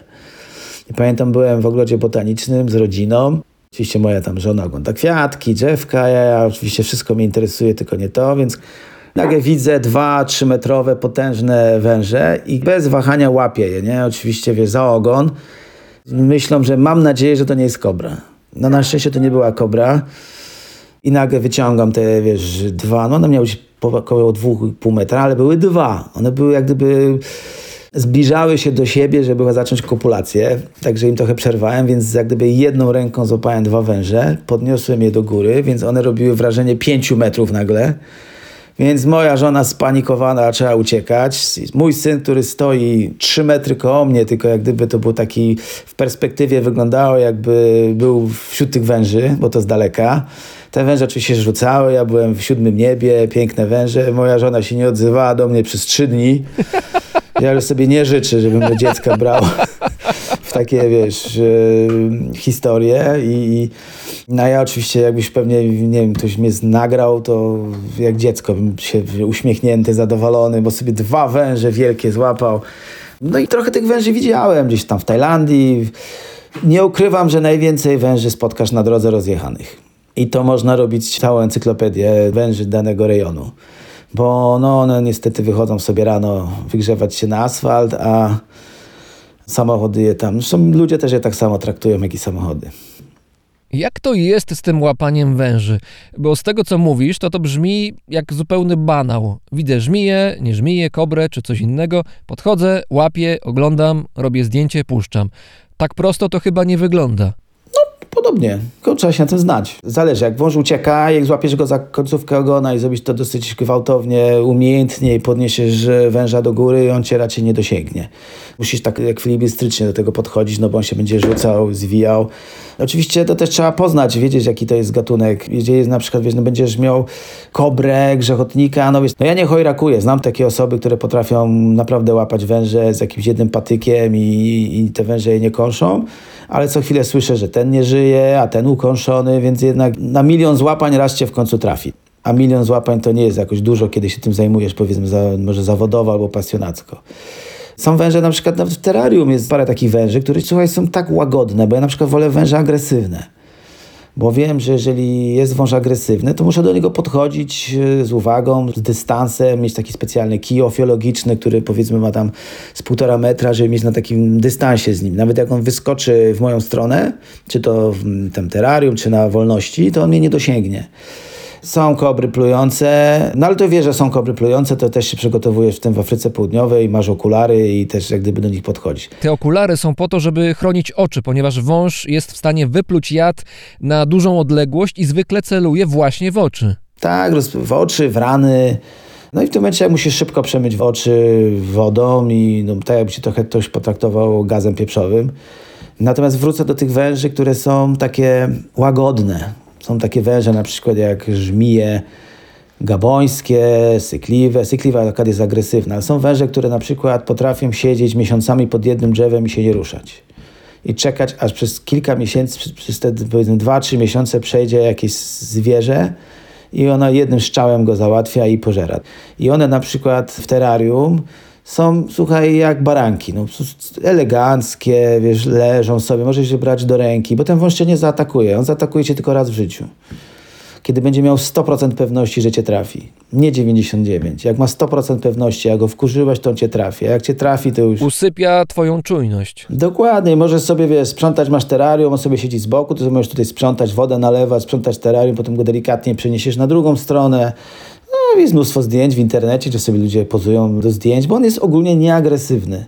I pamiętam, byłem w ogrodzie botanicznym z rodziną. Oczywiście moja tam żona ogląda kwiatki, drzewka, ja, ja oczywiście wszystko mnie interesuje, tylko nie to, więc nagle widzę dwa, trzy metrowe potężne węże i bez wahania łapię je, nie? Oczywiście, wiesz, za ogon. Myślą, że mam nadzieję, że to nie jest kobra. No na szczęście to nie była kobra. I nagle wyciągam te, wiesz, dwa, no one miały około 2,5 metra, ale były dwa. One były jak gdyby zbliżały się do siebie, żeby zacząć kopulację, także im trochę przerwałem, więc jak gdyby jedną ręką złapałem dwa węże, podniosłem je do góry, więc one robiły wrażenie 5 metrów nagle. Więc moja żona spanikowana zaczęła uciekać. Mój syn, który stoi 3 metry koło mnie, tylko jak gdyby to był taki, w perspektywie wyglądało jakby był wśród tych węży, bo to z daleka. Te węże oczywiście rzucały, ja byłem w siódmym niebie, piękne węże. Moja żona się nie odzywała do mnie przez trzy dni. Ja już sobie nie życzę, żebym do dziecka brał w takie, wiesz, e, historie i, no ja oczywiście jakbyś pewnie, nie wiem, ktoś mnie nagrał, to jak dziecko bym się uśmiechnięty, zadowolony, bo sobie dwa węże wielkie złapał. No i trochę tych węży widziałem gdzieś tam w Tajlandii. Nie ukrywam, że najwięcej węży spotkasz na drodze rozjechanych. I to można robić całą encyklopedię węży danego rejonu. Bo no, one niestety wychodzą sobie rano wygrzewać się na asfalt, a samochody je tam. Zresztą ludzie też je tak samo traktują, jak i samochody. Jak to jest z tym łapaniem węży? Bo z tego, co mówisz, to to brzmi jak zupełny banał. Widzę żmiję, nie żmiję, kobrę czy coś innego, podchodzę, łapię, oglądam, robię zdjęcie, puszczam. Tak prosto to chyba nie wygląda. Podobnie, tylko trzeba się na tym znać. Zależy, jak wąż ucieka, jak złapiesz go za końcówkę ogona i zrobisz to dosyć gwałtownie, umiejętnie i podniesiesz węża do góry, on cię raczej nie dosięgnie. Musisz tak ekwilibrystycznie do tego podchodzić, no bo on się będzie rzucał, zwijał. Oczywiście to też trzeba poznać, wiedzieć jaki to jest gatunek. Jeżeli jest na przykład, wiesz, no będziesz miał kobrę, grzechotnika, no wiesz, no ja nie chojrakuję. Znam takie osoby, które potrafią naprawdę łapać węże z jakimś jednym patykiem i, i te węże je nie kąszą, ale co chwilę słyszę, że ten nie żyje, a ten ukąszony, więc jednak na milion złapań raz cię w końcu trafi. A milion złapań to nie jest jakoś dużo, kiedy się tym zajmujesz, powiedzmy, za, może zawodowo albo pasjonacko. Są węże, na przykład nawet w terrarium jest parę takich węży, które słuchaj, są tak łagodne, bo ja na przykład wolę węże agresywne. Bo wiem, że jeżeli jest wąż agresywny, to muszę do niego podchodzić e, z uwagą, z dystansem, mieć taki specjalny kij ofiologiczny, który powiedzmy ma tam z półtora metra, żeby mieć na takim dystansie z nim. Nawet jak on wyskoczy w moją stronę, czy to w tym terrarium, czy na wolności, to on mnie nie dosięgnie. Są kobry plujące, no ale to wie, że są kobry plujące, to też się przygotowujesz w tym w Afryce Południowej, masz okulary i też jak gdyby do nich podchodzić. Te okulary są po to, żeby chronić oczy, ponieważ wąż jest w stanie wypluć jad na dużą odległość i zwykle celuje właśnie w oczy. Tak, w oczy, w rany. No i w tym momencie musisz szybko przemyć w oczy wodą i no, tak jakby ci trochę ktoś potraktował gazem pieprzowym. Natomiast wrócę do tych węży, które są takie łagodne. Są takie węże na przykład jak żmije gabońskie, sykliwe. Sykliwa akurat jest agresywna, ale są węże, które na przykład potrafią siedzieć miesiącami pod jednym drzewem i się nie ruszać. I czekać, aż przez kilka miesięcy, przez- te powiedzmy dwa, trzy miesiące przejdzie jakieś zwierzę i ona jednym strzałem go załatwia i pożera. I one na przykład w terrarium są, słuchaj, jak baranki, no, eleganckie, wiesz, leżą sobie, możesz się brać do ręki, bo ten wąż cię nie zaatakuje, on zaatakuje cię tylko raz w życiu. Kiedy będzie miał 100% pewności, że cię trafi. Nie 99. Jak ma 100% pewności, jak go wkurzyłeś, to on cię trafi. A jak cię trafi, to już... Usypia twoją czujność. Dokładnie, możesz sobie, wiesz, sprzątać, masz terrarium, on sobie siedzi z boku, to możesz tutaj sprzątać wodę, nalewać, sprzątać terrarium, potem go delikatnie przeniesiesz na drugą stronę. No, jest mnóstwo zdjęć w internecie, gdzie sobie ludzie pozują do zdjęć, bo on jest ogólnie nieagresywny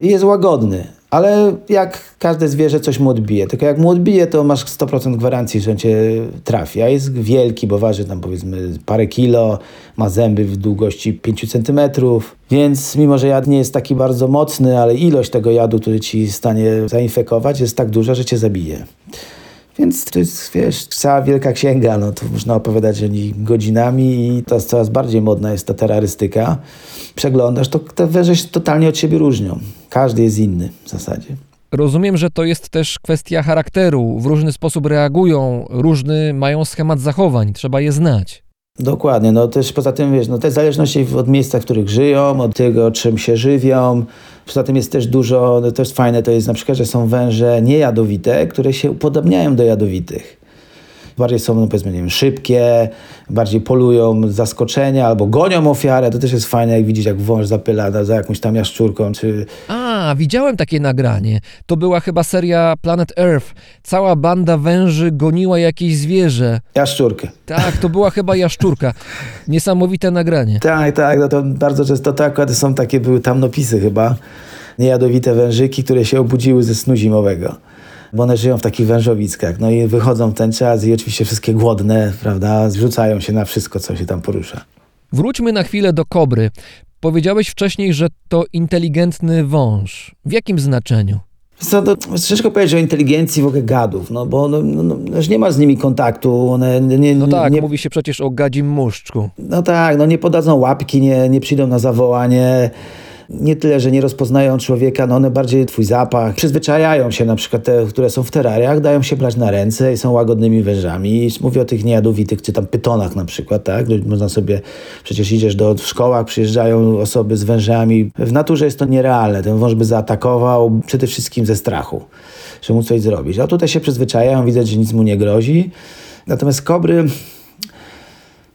i jest łagodny. Ale jak każde zwierzę coś mu odbije. Tylko jak mu odbije, to masz 100% gwarancji, że cię trafi. A jest wielki, bo waży tam powiedzmy parę kilo, ma zęby w długości 5 centymetrów. Więc mimo, że jad nie jest taki bardzo mocny, ale ilość tego jadu, który ci stanie zainfekować, jest tak duża, że cię zabije. Więc to jest, wiesz, cała wielka księga, no to można opowiadać o nich godzinami i teraz coraz bardziej modna jest ta terrorystyka. Przeglądasz, to te węże się totalnie od siebie różnią. Każdy jest inny w zasadzie. Rozumiem, że to jest też kwestia charakteru. W różny sposób reagują, różny mają schemat zachowań, trzeba je znać. Dokładnie, no też poza tym, wiesz, no te zależności od miejsca, w których żyją, od tego, czym się żywią. Poza tym jest też dużo, no jest fajne, to jest na przykład, że są węże niejadowite, które się upodobniają do jadowitych. Bardziej są, no powiedzmy, nie wiem, szybkie, bardziej polują z zaskoczenia albo gonią ofiarę. To też jest fajne, jak widzisz, jak wąż zapyla za- jakąś tam jaszczurką, czy A, widziałem takie nagranie. To była chyba seria Planet Earth. Cała banda węży goniła jakieś zwierzę. jaszczurkę. Tak, to była chyba jaszczurka. Niesamowite nagranie. Tak, tak, no to bardzo często to akurat są takie, były tamnopisy chyba, niejadowite wężyki, które się obudziły ze snu zimowego. Bo one żyją w takich wężowiskach. No i wychodzą w ten czas i oczywiście wszystkie głodne, prawda, zrzucają się na wszystko, co się tam porusza. Wróćmy na chwilę do kobry. Powiedziałeś wcześniej, że to inteligentny wąż. W jakim znaczeniu? Co, to ciężko powiedzieć o inteligencji w ogóle gadów, no bo no, no, no, no, nie ma z nimi kontaktu, one nie, No tak, nie, mówi się przecież o gadzim muszczku. No tak, no nie podadzą łapki, nie, nie przyjdą na zawołanie. Nie tyle, że nie rozpoznają człowieka, no one bardziej twój zapach. Przyzwyczajają się, na przykład te, które są w terrariach, dają się brać na ręce i są łagodnymi wężami. Mówię o tych niejadowitych, czy tam pytonach na przykład, tak? Można sobie, przecież idziesz do, w szkołach, przyjeżdżają osoby z wężami. W naturze jest to nierealne. Ten wąż by zaatakował przede wszystkim ze strachu, że mu coś zrobić. A tutaj się przyzwyczajają, widać, że nic mu nie grozi. Natomiast kobry,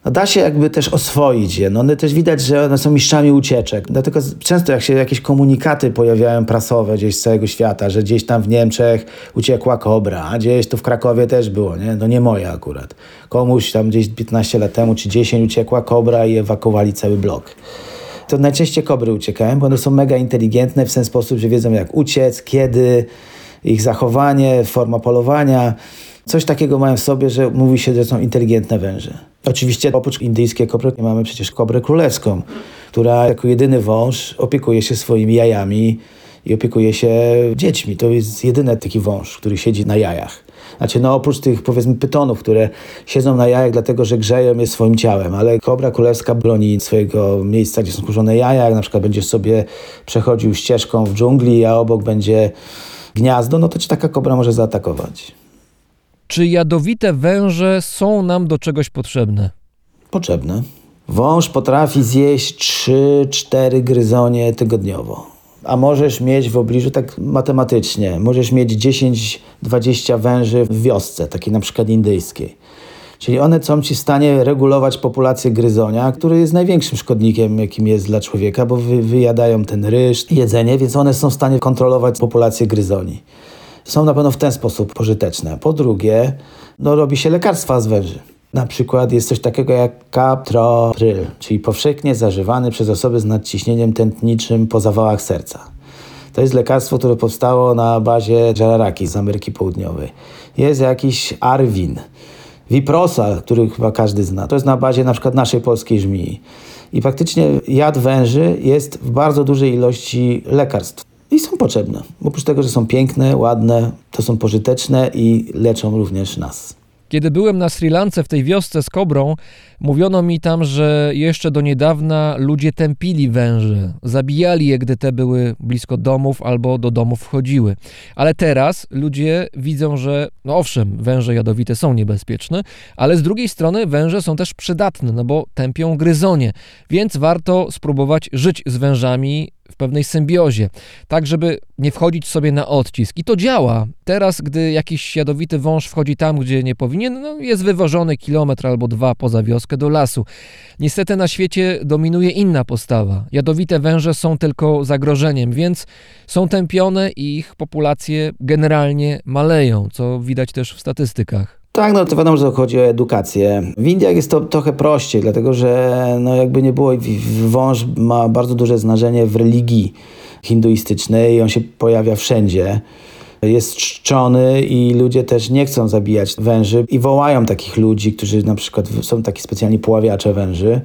no da się jakby też oswoić je. No one też widać, że one są mistrzami ucieczek. Dlatego często jak się jakieś komunikaty pojawiają prasowe gdzieś z całego świata, że gdzieś tam w Niemczech uciekła kobra, a gdzieś tu w Krakowie też było, nie? No nie moje akurat. Komuś tam gdzieś 15 lat temu czy 10 uciekła kobra i ewakuowali cały blok. To najczęściej kobry uciekają, bo one są mega inteligentne w ten sposób, że wiedzą jak uciec, kiedy, ich zachowanie, forma polowania. Coś takiego mają w sobie, że mówi się, że są inteligentne węże. Oczywiście oprócz indyjskiej kobry mamy przecież kobrę królewską, która jako jedyny wąż opiekuje się swoimi jajami i opiekuje się dziećmi. To jest jedyny taki wąż, który siedzi na jajach. Znaczy, no oprócz tych powiedzmy pytonów, które siedzą na jajach dlatego, że grzeją je swoim ciałem, ale kobra królewska broni swojego miejsca, gdzie są kurzone jaja, jak na przykład sobie przechodził ścieżką w dżungli, a obok będzie gniazdo, no to ci taka kobra może zaatakować. Czy jadowite węże są nam do czegoś potrzebne? Potrzebne. Wąż potrafi zjeść 3-4 gryzonie tygodniowo. A możesz mieć w pobliżu, tak matematycznie, możesz mieć 10-20 węży w wiosce, takiej na przykład indyjskiej. Czyli one są ci w stanie regulować populację gryzonia, który jest największym szkodnikiem, jakim jest dla człowieka, bo wy, wyjadają ten ryż, jedzenie, więc one są w stanie kontrolować populację gryzoni. Są na pewno w ten sposób pożyteczne. Po drugie, no, robi się lekarstwa z węży. Na przykład jest coś takiego jak captopryl, czyli powszechnie zażywany przez osoby z nadciśnieniem tętniczym po zawałach serca. To jest lekarstwo, które powstało na bazie żararaki z Ameryki Południowej. Jest jakiś Arwin, Viprosal, który chyba każdy zna. To jest na bazie na przykład naszej polskiej żmii. I praktycznie jad węży jest w bardzo dużej ilości lekarstw. I są potrzebne. Oprócz tego, że są piękne, ładne, to są pożyteczne i leczą również nas. Kiedy byłem na Sri Lance w tej wiosce z kobrą, mówiono mi tam, że jeszcze do niedawna ludzie tępili węże, zabijali je, gdy te były blisko domów albo do domów wchodziły. Ale teraz ludzie widzą, że no owszem, węże jadowite są niebezpieczne, ale z drugiej strony węże są też przydatne, no bo tępią gryzonie, więc warto spróbować żyć z wężami w pewnej symbiozie, tak żeby nie wchodzić sobie na odcisk. I to działa. Teraz, gdy jakiś jadowity wąż wchodzi tam, gdzie nie powinien, no jest wywożony kilometr albo dwa poza wioskę do lasu. Niestety na świecie dominuje inna postawa. Jadowite węże są tylko zagrożeniem, więc są tępione i ich populacje generalnie maleją, co widać też w statystykach. Tak, no to wiadomo, że chodzi o edukację. W Indiach jest to trochę prościej, dlatego że no jakby nie było, wąż ma bardzo duże znaczenie w religii hinduistycznej i on się pojawia wszędzie. Jest czczony i ludzie też nie chcą zabijać węży i wołają takich ludzi, którzy na przykład są taki specjalni poławiacze węży.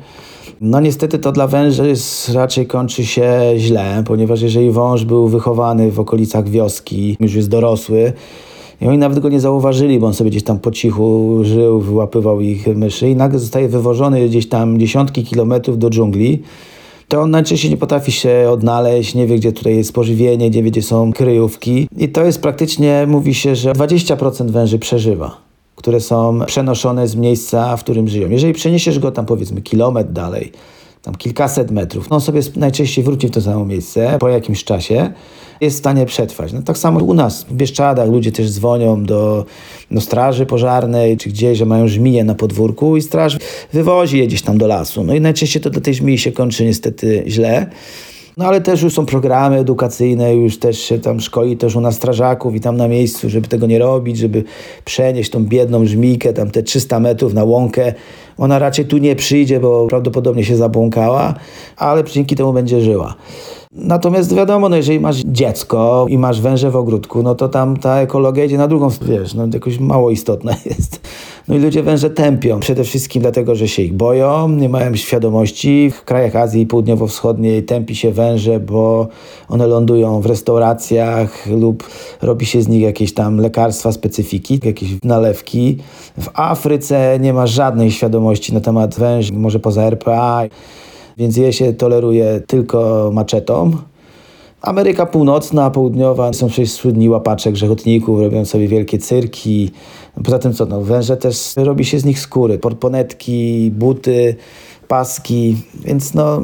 No niestety to dla węży raczej kończy się źle, ponieważ jeżeli wąż był wychowany w okolicach wioski, już jest dorosły, i oni nawet go nie zauważyli, bo on sobie gdzieś tam po cichu żył, wyłapywał ich myszy i nagle zostaje wywożony gdzieś tam dziesiątki kilometrów do dżungli. To on najczęściej nie potrafi się odnaleźć, nie wie, gdzie tutaj jest pożywienie, nie wie, gdzie są kryjówki. I to jest praktycznie, mówi się, że 20% węży przeżywa, które są przenoszone z miejsca, w którym żyją. Jeżeli przeniesiesz go tam powiedzmy kilometr dalej, tam kilkaset metrów, no on sobie najczęściej wróci w to samo miejsce po jakimś czasie jest w stanie przetrwać. No, tak samo u nas w Bieszczadach ludzie też dzwonią do, do straży pożarnej czy gdzieś, że mają żmiję na podwórku i straż wywozi je gdzieś tam do lasu. No i najczęściej to do tej żmii się kończy niestety źle. No ale też już są programy edukacyjne, już też się tam szkoli też u nas strażaków i tam na miejscu, żeby tego nie robić, żeby przenieść tą biedną żmijkę, tam te 300 metrów na łąkę. Ona raczej tu nie przyjdzie, bo prawdopodobnie się zabłąkała, ale dzięki temu będzie żyła. Natomiast wiadomo, no jeżeli masz dziecko i masz węże w ogródku, no to tam ta ekologia idzie na drugą, wiesz, no jakoś mało istotna jest. No i ludzie węże tępią, przede wszystkim dlatego, że się ich boją, nie mają świadomości. W krajach Azji Południowo-Wschodniej tępi się węże, bo one lądują w restauracjach lub robi się z nich jakieś tam lekarstwa, specyfiki, jakieś nalewki. W Afryce nie ma żadnej świadomości na temat węży, może poza RPA więc je się toleruje tylko maczetą. Ameryka Północna, Południowa są przecież słynni łapacze grzechotników, robią sobie wielkie cyrki. Poza tym co, no, węże też robi się z nich skóry, portponetki, buty, paski, więc no...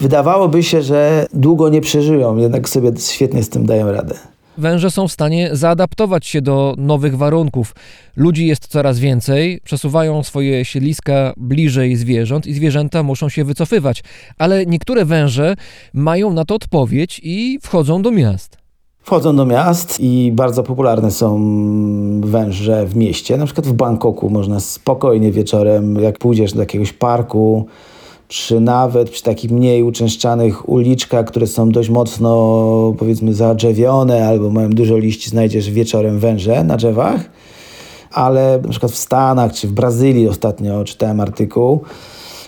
Wydawałoby się, że długo nie przeżyją, jednak sobie świetnie z tym dają radę węże są w stanie zaadaptować się do nowych warunków. Ludzi jest coraz więcej, przesuwają swoje siedliska bliżej zwierząt i zwierzęta muszą się wycofywać. Ale niektóre węże mają na to odpowiedź i wchodzą do miast. Wchodzą do miast i bardzo popularne są węże w mieście. Na przykład w Bangkoku można spokojnie wieczorem, jak pójdziesz do jakiegoś parku, czy nawet przy takich mniej uczęszczanych uliczkach, które są dość mocno powiedzmy zadrzewione albo mają dużo liści, znajdziesz wieczorem węże na drzewach. Ale na przykład w Stanach czy w Brazylii ostatnio czytałem artykuł,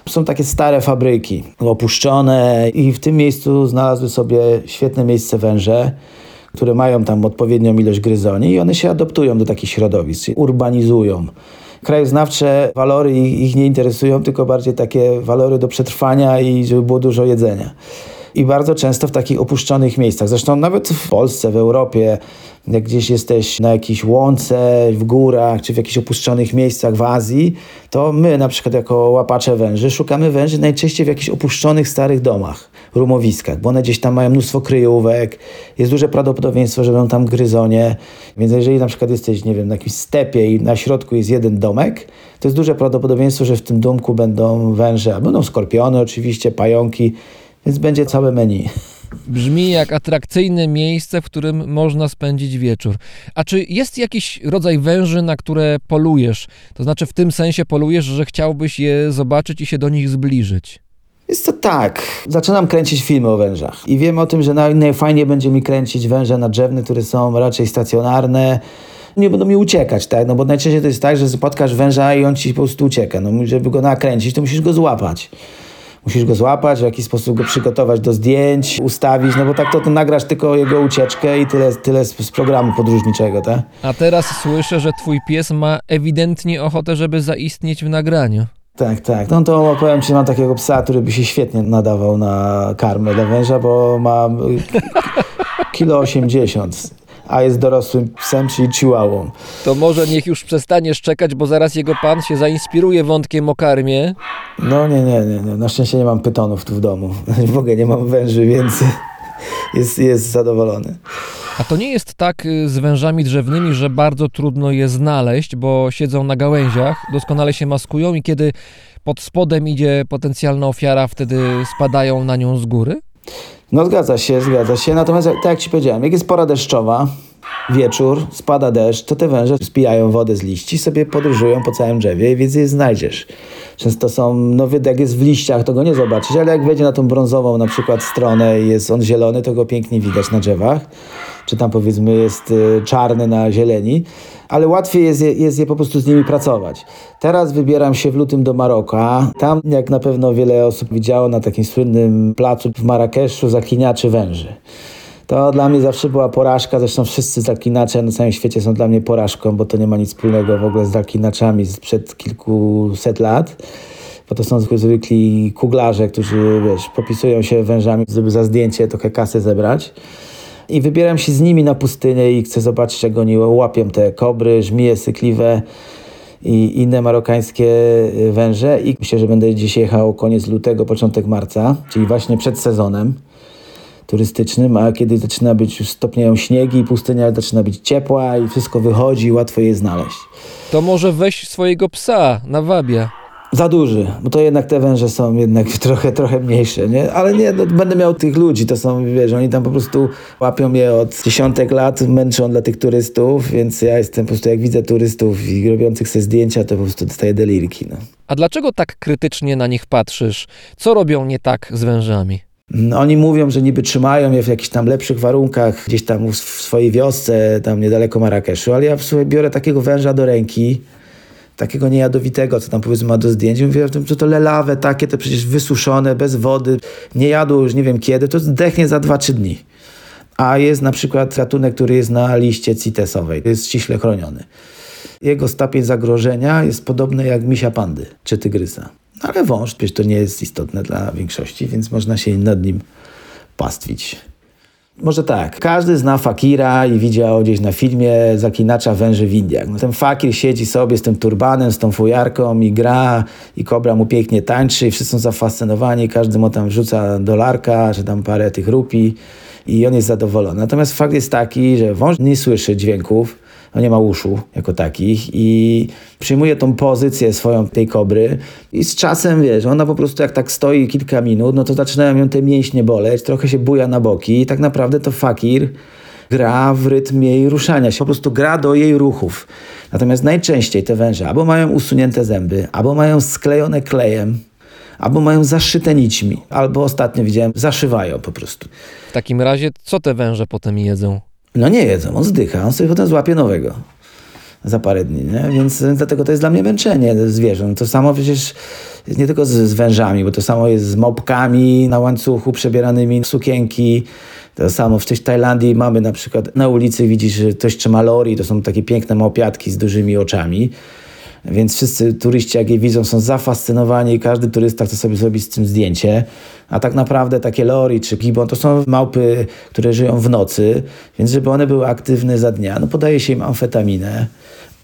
Są takie stare fabryki, opuszczone i w tym miejscu znalazły sobie świetne miejsce węże, które mają tam odpowiednią ilość gryzoni i one się adoptują do takich środowisk, urbanizują. Krajoznawcze walory ich, ich nie interesują, tylko bardziej takie walory do przetrwania i żeby było dużo jedzenia. I bardzo często w takich opuszczonych miejscach, zresztą nawet w Polsce, w Europie, jak gdzieś jesteś na jakiejś łące, w górach, czy w jakichś opuszczonych miejscach w Azji, to my na przykład jako łapacze węży szukamy węży najczęściej w jakichś opuszczonych starych domach, rumowiskach, bo one gdzieś tam mają mnóstwo kryjówek, jest duże prawdopodobieństwo, że będą tam gryzonie, więc jeżeli na przykład jesteś, nie wiem, na jakimś stepie i na środku jest jeden domek, to jest duże prawdopodobieństwo, że w tym domku będą węże, a będą skorpiony oczywiście, pająki, więc będzie całe menu. Brzmi jak atrakcyjne miejsce, w którym można spędzić wieczór. A czy jest jakiś rodzaj węży, na które polujesz? To znaczy w tym sensie polujesz, że chciałbyś je zobaczyć i się do nich zbliżyć? Jest to tak. Zaczynam kręcić filmy o wężach i wiem o tym, że naj- najfajniej będzie mi kręcić węże nadrzewne, które są raczej stacjonarne. Nie będą mi uciekać, tak? No bo najczęściej to jest tak, że spotkasz węża i on ci po prostu ucieka. No, żeby go nakręcić, to musisz go złapać. Musisz go złapać, w jakiś sposób go przygotować do zdjęć, ustawić, no bo tak to, to nagrasz tylko jego ucieczkę i tyle, tyle z, z programu podróżniczego, tak? A teraz słyszę, że twój pies ma ewidentnie ochotę, żeby zaistnieć w nagraniu. Tak, tak. No to powiem ci, mam takiego psa, który by się świetnie nadawał na karmę dla węża, bo ma y, kilo 80, a jest dorosłym psem, czyli chihuahą. To może niech już przestanie szczekać, bo zaraz jego pan się zainspiruje wątkiem o karmie. No nie, nie, nie, nie. Na szczęście nie mam pytonów tu w domu. W ogóle nie mam węży, więc jest, jest zadowolony. A to nie jest tak y, z wężami drzewnymi, że bardzo trudno je znaleźć, bo siedzą na gałęziach, doskonale się maskują i kiedy pod spodem idzie potencjalna ofiara, wtedy spadają na nią z góry? No zgadza się, zgadza się. Natomiast tak jak ci powiedziałem, jak jest pora deszczowa, wieczór, spada deszcz, to te węże spijają wodę z liści, sobie podróżują po całym drzewie, więc je znajdziesz. Często są, no jak jest w liściach, to go nie zobaczysz, ale jak wejdzie na tą brązową na przykład stronę i jest on zielony, to go pięknie widać na drzewach. Czy tam powiedzmy jest y, czarny na zieleni. Ale łatwiej jest je, jest je po prostu z nimi pracować. Teraz wybieram się w lutym do Maroka. Tam, jak na pewno wiele osób widziało, na takim słynnym placu w Marrakeszu zakliniaczy węży. To dla mnie zawsze była porażka, zresztą wszyscy zaklinacze na całym świecie są dla mnie porażką, bo to nie ma nic wspólnego w ogóle z zaklinaczami sprzed kilkuset lat. Bo to są zwykli kuglarze, którzy wiesz, popisują się wężami, żeby za zdjęcie trochę kasy zebrać. I wybieram się z nimi na pustynię i chcę zobaczyć, jak oni łapią te kobry, żmije sykliwe i inne marokańskie y, węże. I myślę, że będę dziś jechał koniec lutego, początek marca, czyli właśnie przed sezonem turystycznym, a kiedy zaczyna być, już stopnieją śniegi, pustynia zaczyna być ciepła i wszystko wychodzi i łatwo je znaleźć. To może weź swojego psa, nawabia. Za duży, bo to jednak te węże są jednak trochę, trochę mniejsze, nie? Ale nie, no, będę miał tych ludzi, to są, wiesz, oni tam po prostu łapią je od dziesiątek lat, męczą dla tych turystów, więc ja jestem po prostu, jak widzę turystów i robiących sobie zdjęcia, to po prostu dostaję delirki, no. A dlaczego tak krytycznie na nich patrzysz? Co robią nie tak z wężami? Oni mówią, że niby trzymają je w jakichś tam lepszych warunkach, gdzieś tam w swojej wiosce, tam niedaleko Marrakeszu, ale ja w sumie biorę takiego węża do ręki, takiego niejadowitego, co tam powiedzmy ma do zdjęć. Mówię, że to lelawe takie, to przecież wysuszone, bez wody, nie jadło już nie wiem kiedy, to zdechnie za 2-3 dni. A jest na przykład gatunek, który jest na liście CITES-owej, jest ściśle chroniony. Jego stopień zagrożenia jest podobny jak misia pandy czy tygrysa. No Ale wąż, przecież to nie jest istotne dla większości, więc można się nad nim pastwić. Może tak. Każdy zna fakira i widział gdzieś na filmie zaklinacza węży w Indiach. No, ten fakir siedzi sobie z tym turbanem, z tą fujarką i gra i kobra mu pięknie tańczy i wszyscy są zafascynowani. Każdy mu tam wrzuca dolarka, czy tam parę tych rupii i on jest zadowolony. Natomiast fakt jest taki, że wąż nie słyszy dźwięków, on nie ma uszu jako takich i przyjmuje tą pozycję swoją tej kobry i z czasem, wiesz, ona po prostu jak tak stoi kilka minut, no to zaczynają ją te mięśnie boleć, trochę się buja na boki i tak naprawdę to fakir gra w rytm jej ruszania się, po prostu gra do jej ruchów. Natomiast najczęściej te węże albo mają usunięte zęby, albo mają sklejone klejem, albo mają zaszyte nićmi, albo ostatnio widziałem, zaszywają po prostu. W takim razie, co te węże potem jedzą? No nie jedzą, on zdycha, on sobie potem złapie nowego. za parę dni, nie? Więc dlatego to jest dla mnie męczenie zwierząt. To samo przecież nie tylko z, z wężami, bo to samo jest z mopkami na łańcuchu przebieranymi w sukienki. To samo w Tajlandii mamy na przykład na ulicy widzisz, ktoś trzyma lori, to są takie piękne małpiatki z dużymi oczami. Więc wszyscy turyści, jak je widzą, są zafascynowani i każdy turysta chce sobie zrobić z tym zdjęcie. A tak naprawdę takie lori czy gibon to są małpy, które żyją w nocy, więc żeby one były aktywne za dnia, no podaje się im amfetaminę.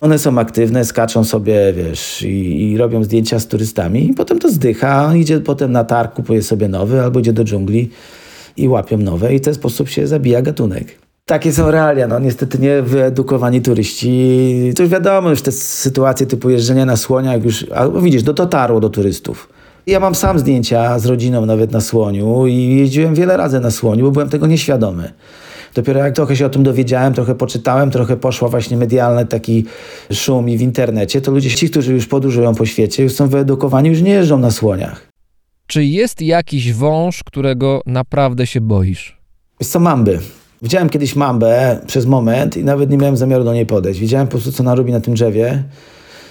One są aktywne, skaczą sobie, wiesz, i, i robią zdjęcia z turystami i potem to zdycha, idzie potem na targ, kupuje sobie nowy albo idzie do dżungli i łapią nowe i w ten sposób się zabija gatunek. Takie są realia, no niestety nie wyedukowani turyści. To już wiadomo, już te sytuacje typu jeżdżenia na słoniach już, a widzisz, do dotarło do turystów. Ja mam sam zdjęcia z rodziną nawet na słoniu i jeździłem wiele razy na słoniu, bo byłem tego nieświadomy. Dopiero jak trochę się o tym dowiedziałem, trochę poczytałem, trochę poszła właśnie medialny taki szum i w internecie, to ludzie, ci, którzy już podróżują po świecie, już są wyedukowani, już nie jeżdżą na słoniach. Czy jest jakiś wąż, którego naprawdę się boisz? Jest co mamby. Widziałem kiedyś mambę przez moment i nawet nie miałem zamiaru do niej podejść. Widziałem po prostu, co ona robi na tym drzewie.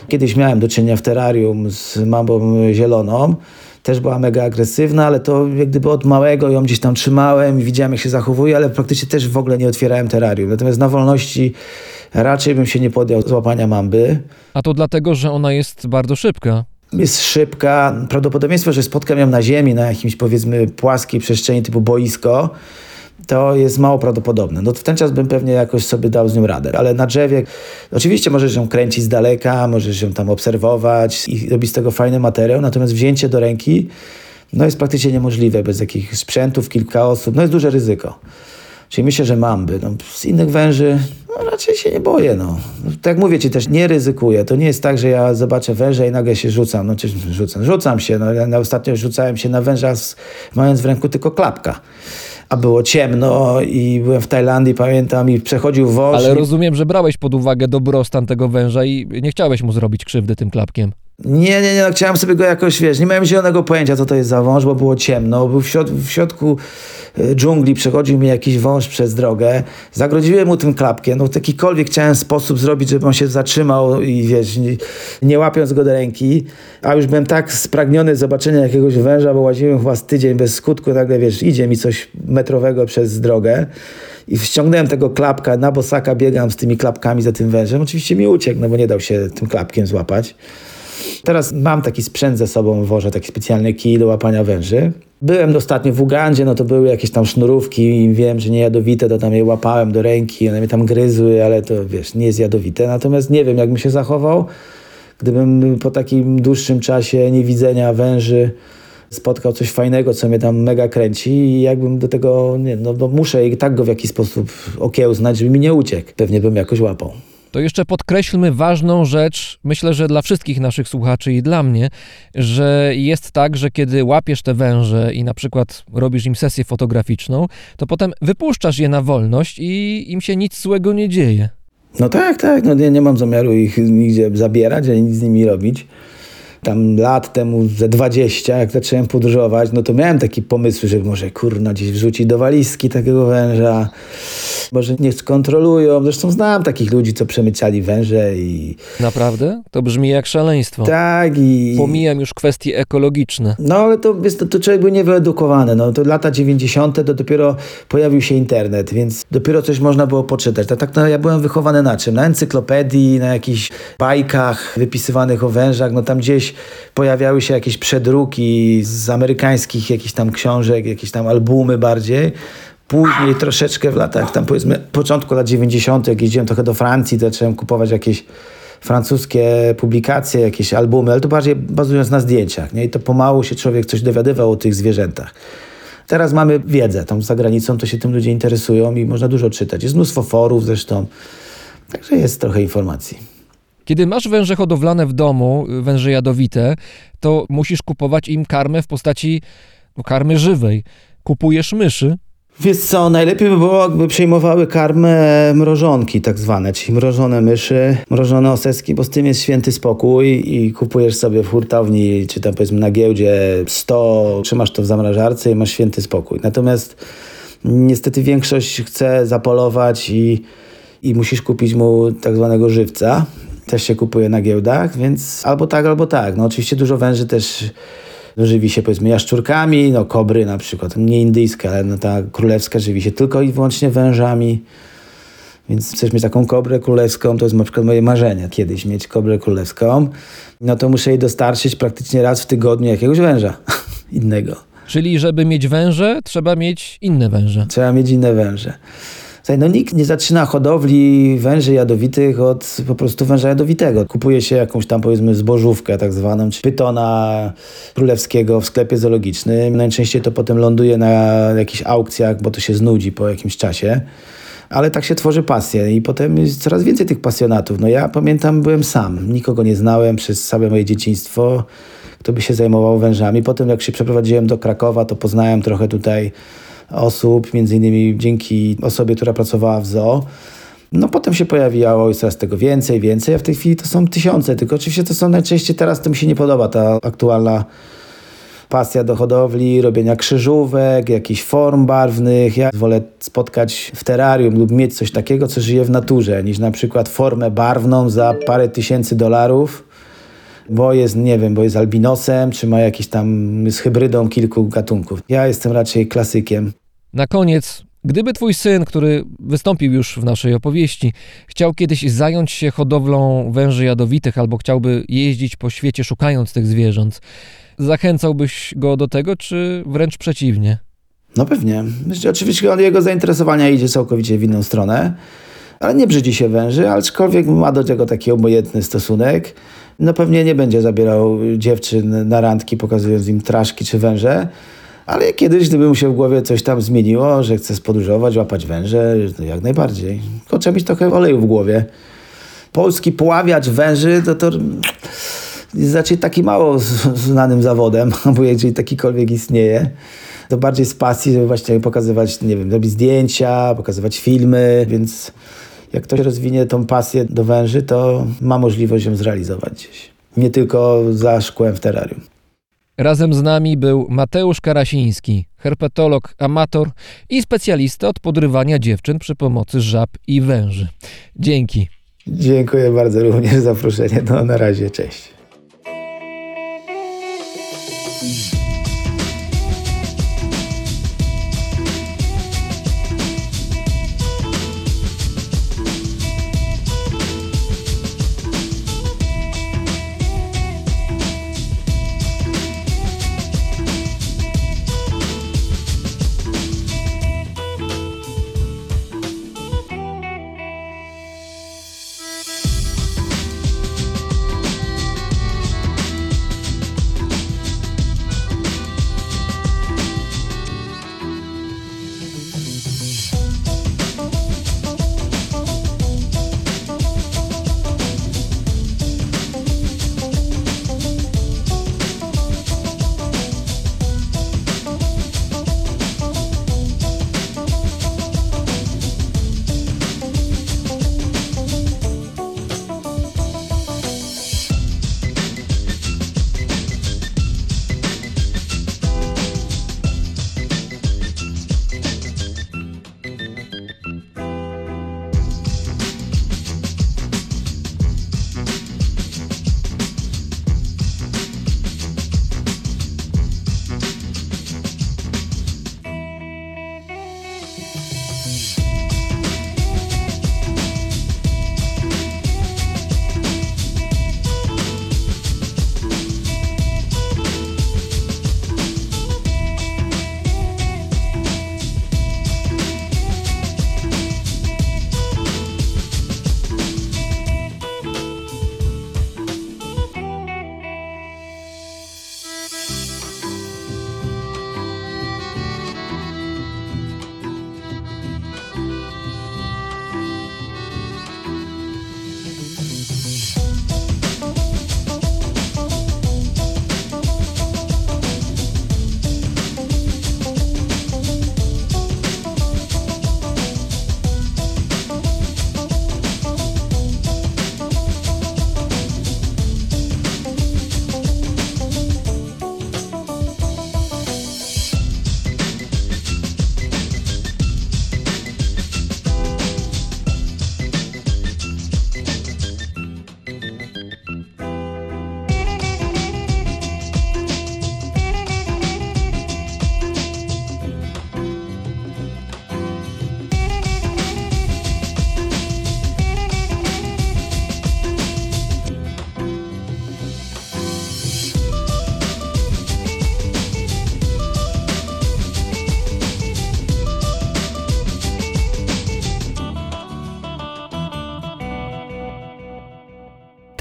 Kiedyś miałem do czynienia w terrarium z mambą zieloną. Też była mega agresywna, ale to jak gdyby od małego ją gdzieś tam trzymałem i widziałem, jak się zachowuje, ale praktycznie też w ogóle nie otwierałem terrarium. Natomiast na wolności raczej bym się nie podjął złapania mamby. A to dlatego, że ona jest bardzo szybka. Jest szybka. Prawdopodobieństwo, że spotkam ją na ziemi, na jakimś powiedzmy płaskiej przestrzeni typu boisko, to jest mało prawdopodobne. No w ten czas bym pewnie jakoś sobie dał z nią radę, ale na drzewie oczywiście możesz ją kręcić z daleka, możesz ją tam obserwować i robić z tego fajny materiał, natomiast wzięcie do ręki no jest praktycznie niemożliwe bez jakichś sprzętów, kilka osób, no jest duże ryzyko. Czyli myślę, że mamby. No, z innych węży no, raczej się nie boję. No. Tak jak mówię ci też, nie ryzykuję. To nie jest tak, że ja zobaczę węża i nagle się rzucam. No, czy rzucam, rzucam się. No, ja ostatnio rzucałem się na węża, z, mając w ręku tylko klapka a było ciemno i byłem w Tajlandii, pamiętam, i przechodził wąż. Ale rozumiem, że brałeś pod uwagę dobrostan tego węża i nie chciałeś mu zrobić krzywdy tym klapkiem. Nie, nie, nie, no, chciałem sobie go jakoś, wiesz, nie miałem zielonego pojęcia, co to jest za wąż, bo było ciemno, był w, środ w środku e, dżungli, przechodził mi jakiś wąż przez drogę, zagrodziłem mu tym klapkiem, no w jakikolwiek chciałem sposób zrobić, żeby on się zatrzymał i wiesz, nie, nie łapiąc go do ręki, a już byłem tak spragniony zobaczenia jakiegoś węża, bo łaziłem chyba z tydzień bez skutku, nagle, wiesz, idzie mi coś metrowego przez drogę, i ściągnąłem tego klapka, na bosaka biegam z tymi klapkami za tym wężem. Oczywiście mi uciekł, no bo nie dał się tym klapkiem złapać. Teraz mam taki sprzęt ze sobą, wożę taki specjalny kij do łapania węży. Byłem ostatnio w Ugandzie, no to były jakieś tam sznurówki i wiem, że nie jadowite, to tam je łapałem do ręki, one mnie tam gryzły, ale to wiesz, nie jest jadowite. Natomiast nie wiem, jakbym się zachował, gdybym po takim dłuższym czasie niewidzenia węży spotkał coś fajnego, co mnie tam mega kręci i jakbym do tego, nie, no bo muszę i tak go w jakiś sposób okiełznać, żeby mi nie uciekł. Pewnie bym jakoś łapał. To jeszcze podkreślmy ważną rzecz, myślę, że dla wszystkich naszych słuchaczy i dla mnie, że jest tak, że kiedy łapiesz te węże i na przykład robisz im sesję fotograficzną, to potem wypuszczasz je na wolność i im się nic złego nie dzieje. No tak, tak, no nie, nie mam zamiaru ich nigdzie zabierać, ani nic z nimi robić tam lat temu, ze 20, jak zacząłem podróżować, no to miałem taki pomysł, że może kurna gdzieś wrzucić do walizki takiego węża, może nie skontrolują. Zresztą znam takich ludzi, co przemycali węże i... Naprawdę? To brzmi jak szaleństwo. Tak i... Pomijam już kwestie ekologiczne. No ale to, jest, to, to człowiek był niewyedukowany. No to lata 90. to dopiero pojawił się internet, więc dopiero coś można było poczytać. Tak, tak no, ja byłem wychowany na czym? Na encyklopedii, na jakichś bajkach wypisywanych o wężach, no tam gdzieś pojawiały się jakieś przedruki z amerykańskich jakichś tam książek, jakieś tam albumy bardziej. Później troszeczkę w latach, tam powiedzmy, początku lat 90., jak jeździłem trochę do Francji, zacząłem kupować jakieś francuskie publikacje, jakieś albumy, ale to bardziej bazując na zdjęciach. Nie? I to pomału się człowiek coś dowiadywał o tych zwierzętach. Teraz mamy wiedzę, tam za granicą to się tym ludzie interesują i można dużo czytać. Jest mnóstwo forów zresztą, także jest trochę informacji. Kiedy masz węże hodowlane w domu, węże jadowite, to musisz kupować im karmę w postaci no, karmy żywej. Kupujesz myszy. Wiesz co, najlepiej by było, jakby przejmowały karmę mrożonki tak zwane, czyli mrożone myszy, mrożone oseski, bo z tym jest święty spokój i kupujesz sobie w hurtowni, czy tam powiedzmy na giełdzie 100, trzymasz to w zamrażarce i masz święty spokój. Natomiast niestety większość chce zapolować i i musisz kupić mu tak zwanego żywca. Też się kupuje na giełdach, więc albo tak, albo tak. No oczywiście dużo węży też żywi się powiedzmy jaszczurkami, no kobry na przykład, nie indyjska, ale no ta królewska żywi się tylko i wyłącznie wężami. Więc chcesz mieć taką kobrę królewską, to jest na przykład moje marzenie, kiedyś mieć kobrę królewską, no to muszę jej dostarczyć praktycznie raz w tygodniu jakiegoś węża innego. Czyli żeby mieć węże, trzeba mieć inne węże. Trzeba mieć inne węże. Słuchaj, no nikt nie zaczyna hodowli węży jadowitych od po prostu węża jadowitego. Kupuje się jakąś tam powiedzmy zbożówkę tak zwaną, czy pytona królewskiego w sklepie zoologicznym. Najczęściej to potem ląduje na jakichś aukcjach, bo to się znudzi po jakimś czasie. Ale tak się tworzy pasja i potem jest coraz więcej tych pasjonatów. No ja pamiętam, byłem sam, nikogo nie znałem przez całe moje dzieciństwo, kto by się zajmował wężami. Potem jak się przeprowadziłem do Krakowa, to poznałem trochę tutaj osób, między innymi dzięki osobie, która pracowała w zoo. No potem się pojawiało i coraz tego więcej, więcej, a w tej chwili to są tysiące, tylko oczywiście to są najczęściej, teraz to mi się nie podoba ta aktualna pasja do hodowli, robienia krzyżówek, jakichś form barwnych. Ja wolę spotkać w terrarium lub mieć coś takiego, co żyje w naturze, niż na przykład formę barwną za parę tysięcy dolarów, bo jest, nie wiem, bo jest albinosem, czy ma jakiś tam z hybrydą kilku gatunków. Ja jestem raczej klasykiem. Na koniec, gdyby twój syn, który wystąpił już w naszej opowieści, chciał kiedyś zająć się hodowlą węży jadowitych albo chciałby jeździć po świecie szukając tych zwierząt, zachęcałbyś go do tego, czy wręcz przeciwnie? No pewnie. Oczywiście jego zainteresowania idzie całkowicie w inną stronę, ale nie brzydzi się węży, aczkolwiek ma do tego taki obojętny stosunek. No pewnie nie będzie zabierał dziewczyn na randki, pokazując im traszki czy węże, ale kiedyś, gdyby mu się w głowie coś tam zmieniło, że chce spodróżować, łapać węże, no jak najbardziej. Tylko trzeba mieć trochę oleju w głowie. Polski poławiacz węży, to to jest raczej taki mało znanym zawodem, bo jeżeli takikolwiek istnieje, to bardziej z pasji, żeby właśnie pokazywać, nie wiem, robić zdjęcia, pokazywać filmy, więc jak ktoś rozwinie tą pasję do węży, to ma możliwość ją zrealizować gdzieś. Nie tylko za szkłem w terrarium. Razem z nami był Mateusz Karasiński, herpetolog, amator i specjalista od podrywania dziewczyn przy pomocy żab i węży. Dzięki. Dziękuję bardzo również za zaproszenie. No na razie, cześć.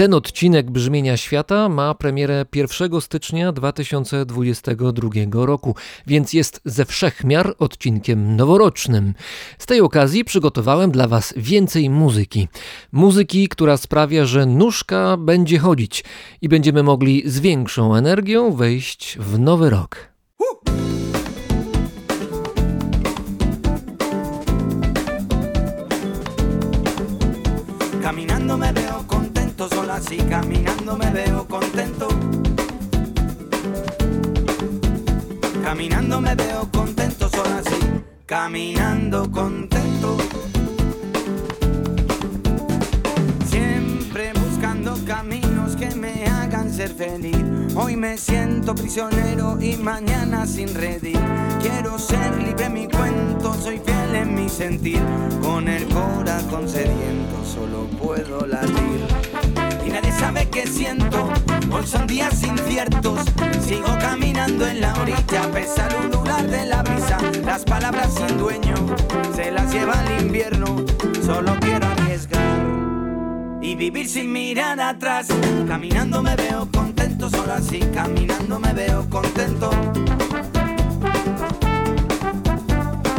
Ten odcinek Brzmienia Świata ma premierę 1 stycznia 2022 roku, więc jest ze wszech miar odcinkiem noworocznym. Z tej okazji przygotowałem dla Was więcej muzyki. Muzyki, która sprawia, że nóżka będzie chodzić i będziemy mogli z większą energią wejść w nowy rok. Caminando me así, caminando me veo contento. Caminando me veo contento, solo así, caminando contento. Siempre buscando caminos que me hagan ser feliz. Hoy me siento prisionero y mañana sin redir. Quiero ser libre mi cuento, soy fiel en mi sentir. Con el corazón sediento solo puedo latir. Nadie sabe qué siento, hoy son días inciertos. Sigo caminando en la orilla, pese al ulular de la brisa. Las palabras sin dueño se las lleva el invierno. Solo quiero arriesgar y vivir sin mirar atrás. Caminando me veo contento, solo así, caminando me veo contento.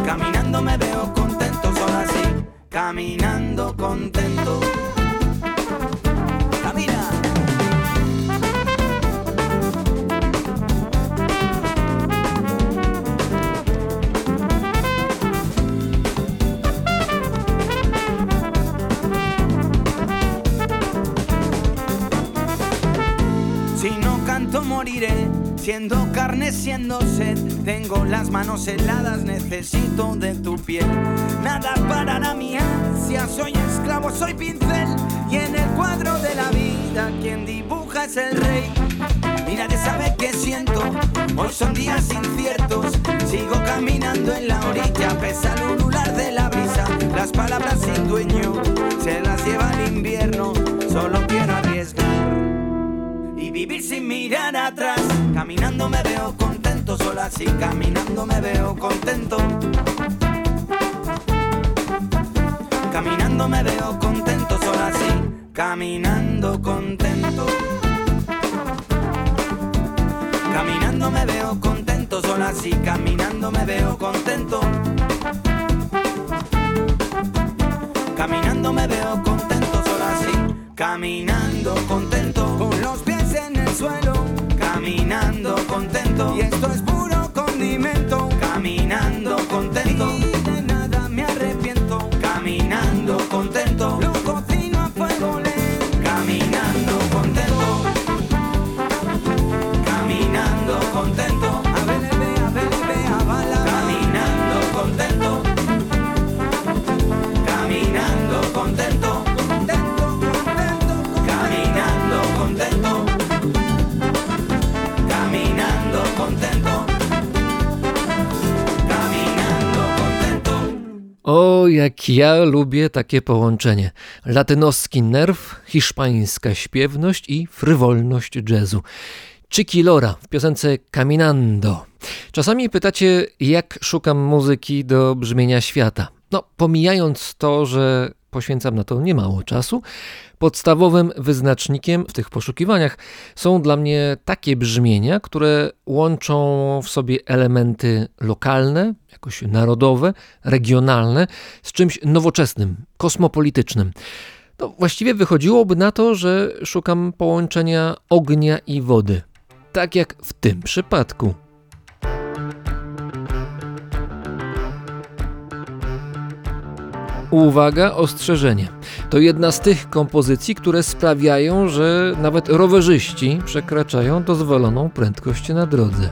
Caminando me veo contento, solo así, caminando contento. Siendo carne, siendo sed. Tengo las manos heladas, necesito de tu piel. Nada parará mi ansia, soy esclavo, soy pincel. Y en el cuadro de la vida, quien dibuja es el rey. Y nadie sabe qué siento, hoy son días inciertos. Sigo caminando en la orilla, pese al ulular de la brisa. Las palabras sin dueño, se las lleva el invierno. Solo quiero arriesgar y vivir sin mirar atrás. Caminando me veo contento, solo así, caminando me veo contento. Caminando me veo contento, solo así, caminando contento. Caminando me veo contento, solo así, caminando me veo contento. Caminando me veo contento, solo así, caminando contento, en el suelo, caminando contento, y esto es puro condimento, caminando contento, jak ja lubię takie połączenie. Latynoski nerw, hiszpańska śpiewność i frywolność jazzu. Chicky Lora w piosence Caminando. Czasami pytacie, jak szukam muzyki do brzmienia świata. No, pomijając to, że poświęcam na to niemało czasu, podstawowym wyznacznikiem w tych poszukiwaniach są dla mnie takie brzmienia, które łączą w sobie elementy lokalne, jakoś narodowe, regionalne, z czymś nowoczesnym, kosmopolitycznym. No, właściwie wychodziłoby na to, że szukam połączenia ognia i wody. Tak jak w tym przypadku. Uwaga, ostrzeżenie. To jedna z tych kompozycji, które sprawiają, że nawet rowerzyści przekraczają dozwoloną prędkość na drodze.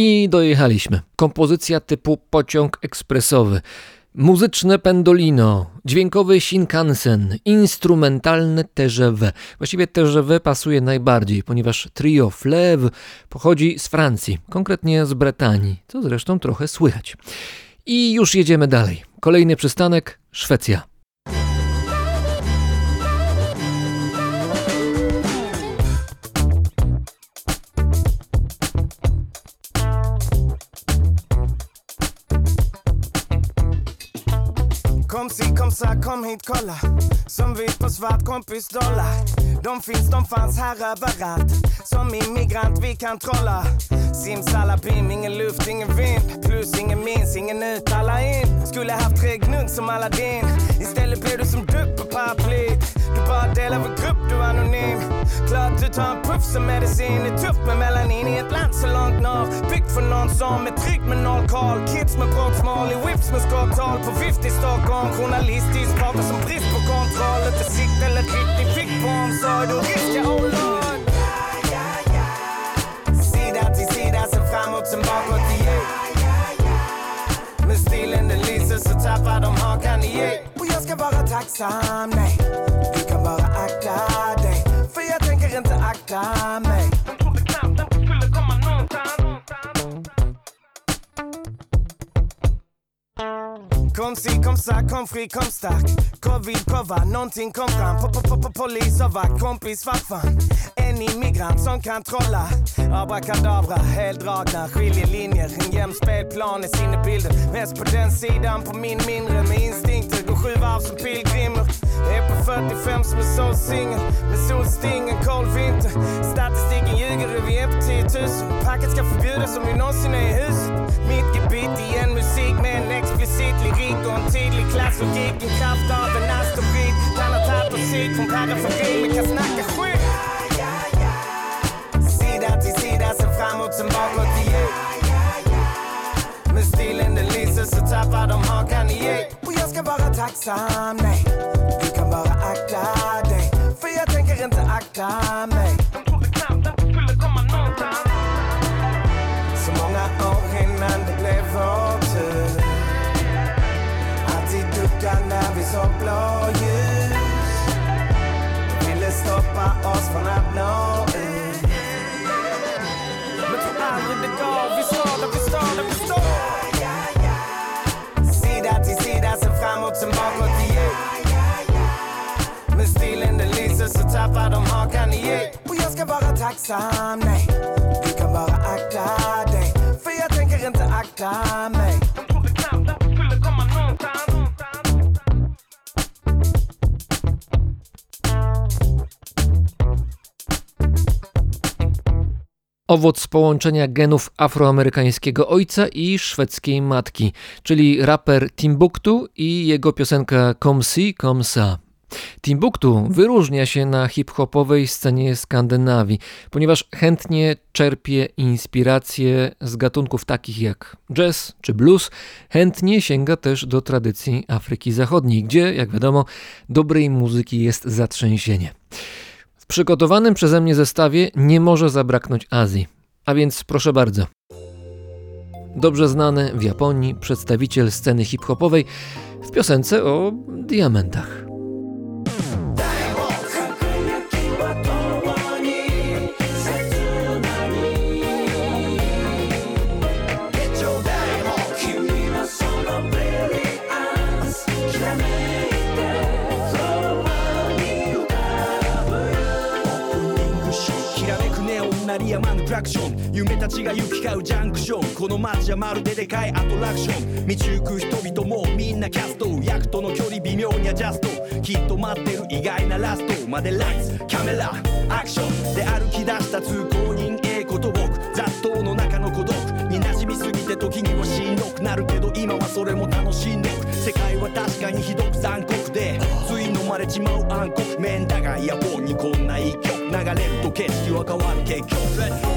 I dojechaliśmy. Kompozycja typu pociąg ekspresowy. Muzyczne pendolino, dźwiękowy Shinkansen, instrumentalne TGV. Właściwie TGV pasuje najbardziej, ponieważ trio Fleuve pochodzi z Francji, konkretnie z Bretanii, co zresztą trochę słychać. I już jedziemy dalej. Kolejny przystanek Szwecja. Kom si, kom sa, kom hit, kolla. Som vit på svart, kompis dollar De finns, de fanns här överallt. Som immigrant, vi kan trolla. Simsalabim, ingen luft, ingen vind. Plus ingen minns, ingen ut, alla in. Skulle haft tre gnugg som Aladdin. Istället blev du som du på paraplyt. Du bara del av en grupp, du är anonym. Klart du tar en puff som medicin Det är tufft med melanin i ett land så långt norr Byggt för någon som är trygg med noll koll. Kids med brottsmål i whips med skotthål På vift i Stockholm. Journalistiskt pratar som brist på kontroll. Inte sikt eller riktig fick på omsorg. Då risk jag lord. Sida till sida, sen framåt, sen bakåt igen Men stilen den lyser så tappar de hakan igen Och jag ska vara tacksam, nej. Kom si, kom sa, kom fri, kom stark. Covid, prova, nånting kom fram. P-p-polis och vakt, kompis, vafan En immigrant som kan trolla. Abrakadabra, heldragna skiljelinjer. En jämn spelplan är sinnebilden. Mest på den sidan, på min mindre. Med instinkter, går sju varv som pilgrimer. Är på 45 som en så Med solsting, en kall vinter. Statistiken ljuger, vi är på 10 000 Packet ska förbjudas om vi någonsin är i huset. Mitt gebit i en musik med en explicit lyrik och en tydlig klassogik. En kraft av en asteroid Kan ha tagit på hit från periferi men kan snacka skit. Sida till sida, sen framåt, sen bakåt igen Men stilen den lyser så tappar de hakan igen Och jag ska vara tacksam, nej. Du kan bara akta dig För jag tänker inte akta mig. De trodde knappt att det skulle komma någonstans Så många år innan det blev vår när såg blåljus. De ville stoppa oss från att nå ut. Men tror aldrig det går Vi står där vi står där vi står. Sida till sida, sen framåt, sen bakåt igen. Men stilen den lyser så tappar de hakan igen. Och jag ska vara tacksam, nej. Du kan bara akta dig För jag tänker inte akta mig. Owoc połączenia genów afroamerykańskiego ojca i szwedzkiej matki, czyli raper Timbuktu i jego piosenka Comme si, comme ça. Timbuktu wyróżnia się na hip-hopowej scenie Skandynawii, ponieważ chętnie czerpie inspiracje z gatunków takich jak jazz czy blues, chętnie sięga też do tradycji Afryki Zachodniej, gdzie, jak wiadomo, dobrej muzyki jest zatrzęsienie. Przygotowanym przeze mnie zestawie nie może zabraknąć Azji, a więc proszę bardzo. Dobrze znany w Japonii przedstawiciel sceny hip-hopowej w piosence o diamentach. たちが行き交うジャンクション。この街はまるででかいアトラクション。道行く人々もみんなキャスト。役との距離微妙にアジャスト。きっと待ってる意外なラスト。までライツキャメラアクション。で歩き出した通行人 A こと僕雑踏の中の孤独。に馴染みすぎて時にはしんどく。なるけど今はそれも楽しんでく。世界は確かにひどく残酷で。つい飲まれちまう暗黒。面だがイヤホンにこんな一曲流れると景色は変わる結局。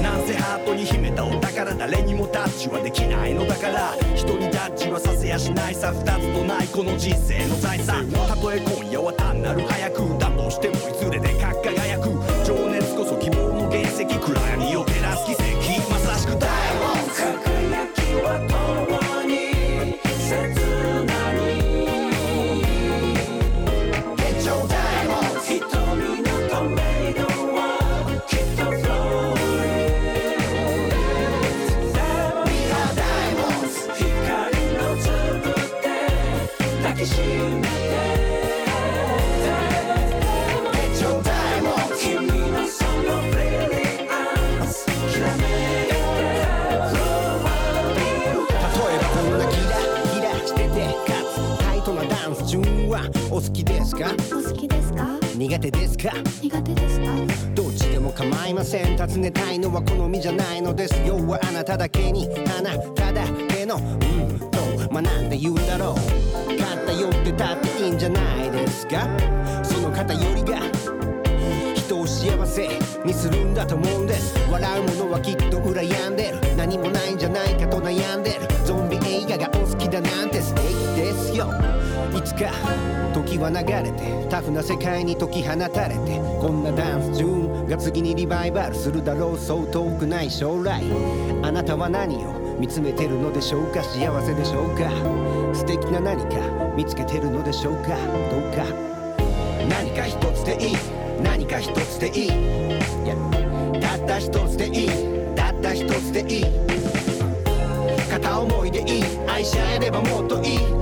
なんせハートに秘めたお宝誰にもタッチはできないのだから。人にタッチはさせやしないさ二つとないこの人生の財産たとえ今夜は単なる早くだとしてもいずれでかっ輝く。情熱こそ希望の原石暗闇を照らす奇跡。まさしく大お好きですか？苦手ですか？苦手ですか？どっちでも構いません。尋ねたいのは好みじゃないのです。要はあなただけにあなただけのうんとまあなんて言うんだろう。偏ってたっていいんじゃないですか？その偏りが人を幸せにするんだと思うんです。笑う者はきっと羨んでる。何もないんじゃないかと悩んでる。ゾンビ映画がお好きだなんて素敵ですよ。いつか時は流れてタフな世界に解き放たれてこんなダンスチューンが次にリバイバルするだろうそう遠くない将来。あなたは何を見つめてるのでしょうか？幸せでしょうか？素敵な何か見つけてるのでしょうか？どうか？何か一つでいい。何か一つでいい。たった一つでいい。たった一つでいい。片思いでいい。愛し合えればもっといい。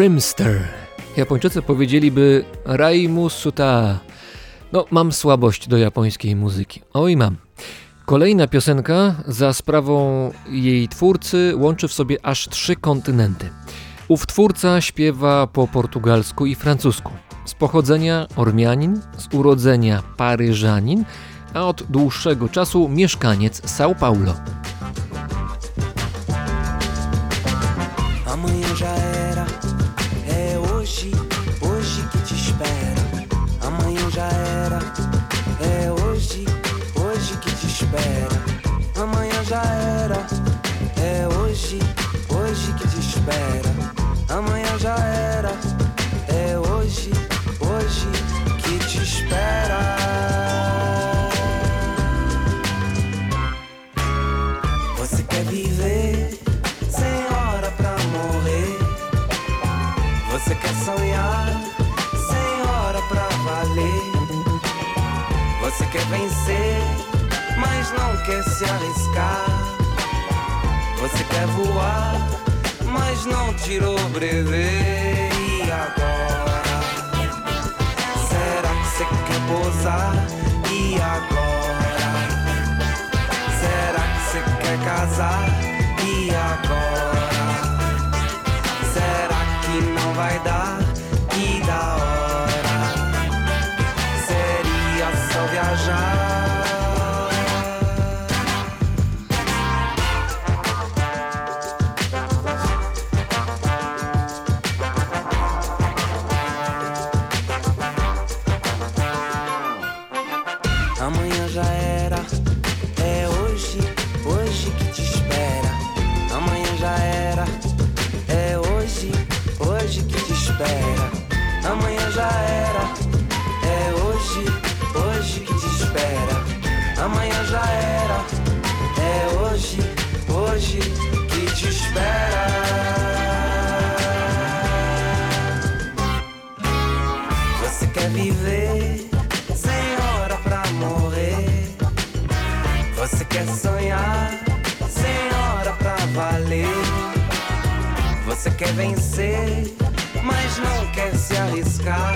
Brimster. Japończycy powiedzieliby Raimu Suta. No, mam słabość do japońskiej muzyki. Oj, mam. Kolejna piosenka za sprawą jej twórcy łączy w sobie aż trzy kontynenty. Ów twórca śpiewa po portugalsku i francusku. Z pochodzenia Ormianin, z urodzenia Paryżanin, a od dłuższego czasu mieszkaniec São Paulo. Quer se arriscar? Você quer voar, mas não tirou brevet? E agora? Será que você quer pousar? E agora? Será que você quer casar? E agora? Será que não vai dar? quer vencer, mas não quer se arriscar.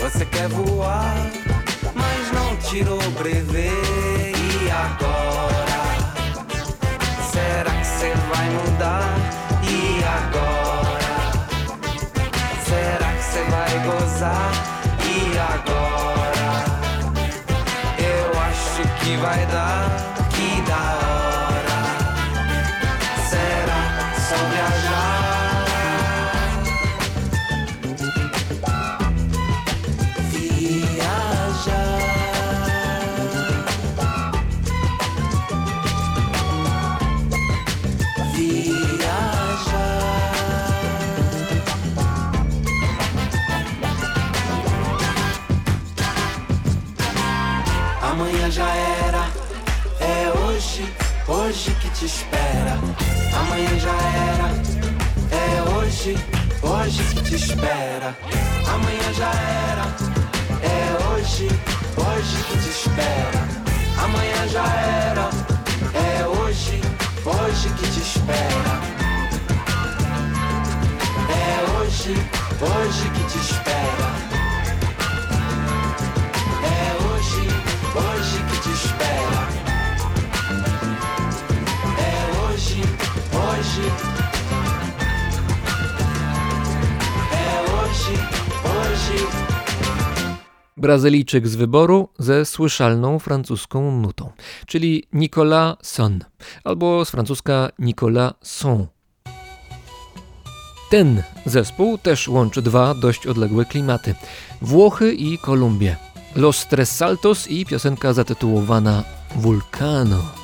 Você quer voar, mas não tirou o brevê. E agora? Será que você vai mudar? E agora? Será que você vai gozar? E agora? Eu acho que vai dar, que da hora. Será sobre a amanhã já era. É hoje, hoje que te espera. Amanhã já era. É hoje, hoje que te espera. Amanhã já era. É hoje, hoje que te espera. É hoje, hoje que te espera. Brazylijczyk z wyboru ze słyszalną francuską nutą, czyli Nicolas Son, albo z francuska Nicolas Son. Ten zespół też łączy dwa dość odległe klimaty Włochy i Kolumbię. Los Tres Saltos i piosenka zatytułowana Vulcano.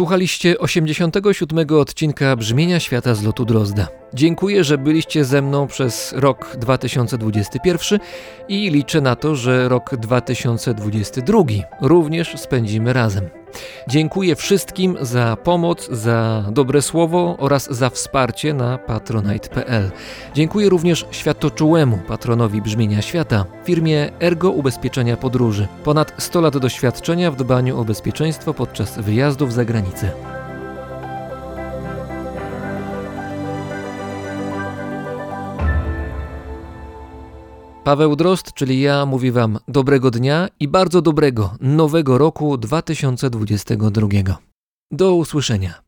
Słuchaliście 87 odcinka Brzmienia Świata z lotu Drozda. Dziękuję, że byliście ze mną przez rok 2021 i liczę na to, że rok 2022 również spędzimy razem. Dziękuję wszystkim za pomoc, za dobre słowo oraz za wsparcie na patronite.pl. Dziękuję również światoczułemu patronowi Brzmienia Świata, firmie Ergo Ubezpieczenia Podróży. Ponad 100 lat doświadczenia w dbaniu o bezpieczeństwo podczas wyjazdów za granicę. Paweł Drozd, czyli ja, mówi Wam dobrego dnia i bardzo dobrego nowego roku 2022. Do usłyszenia.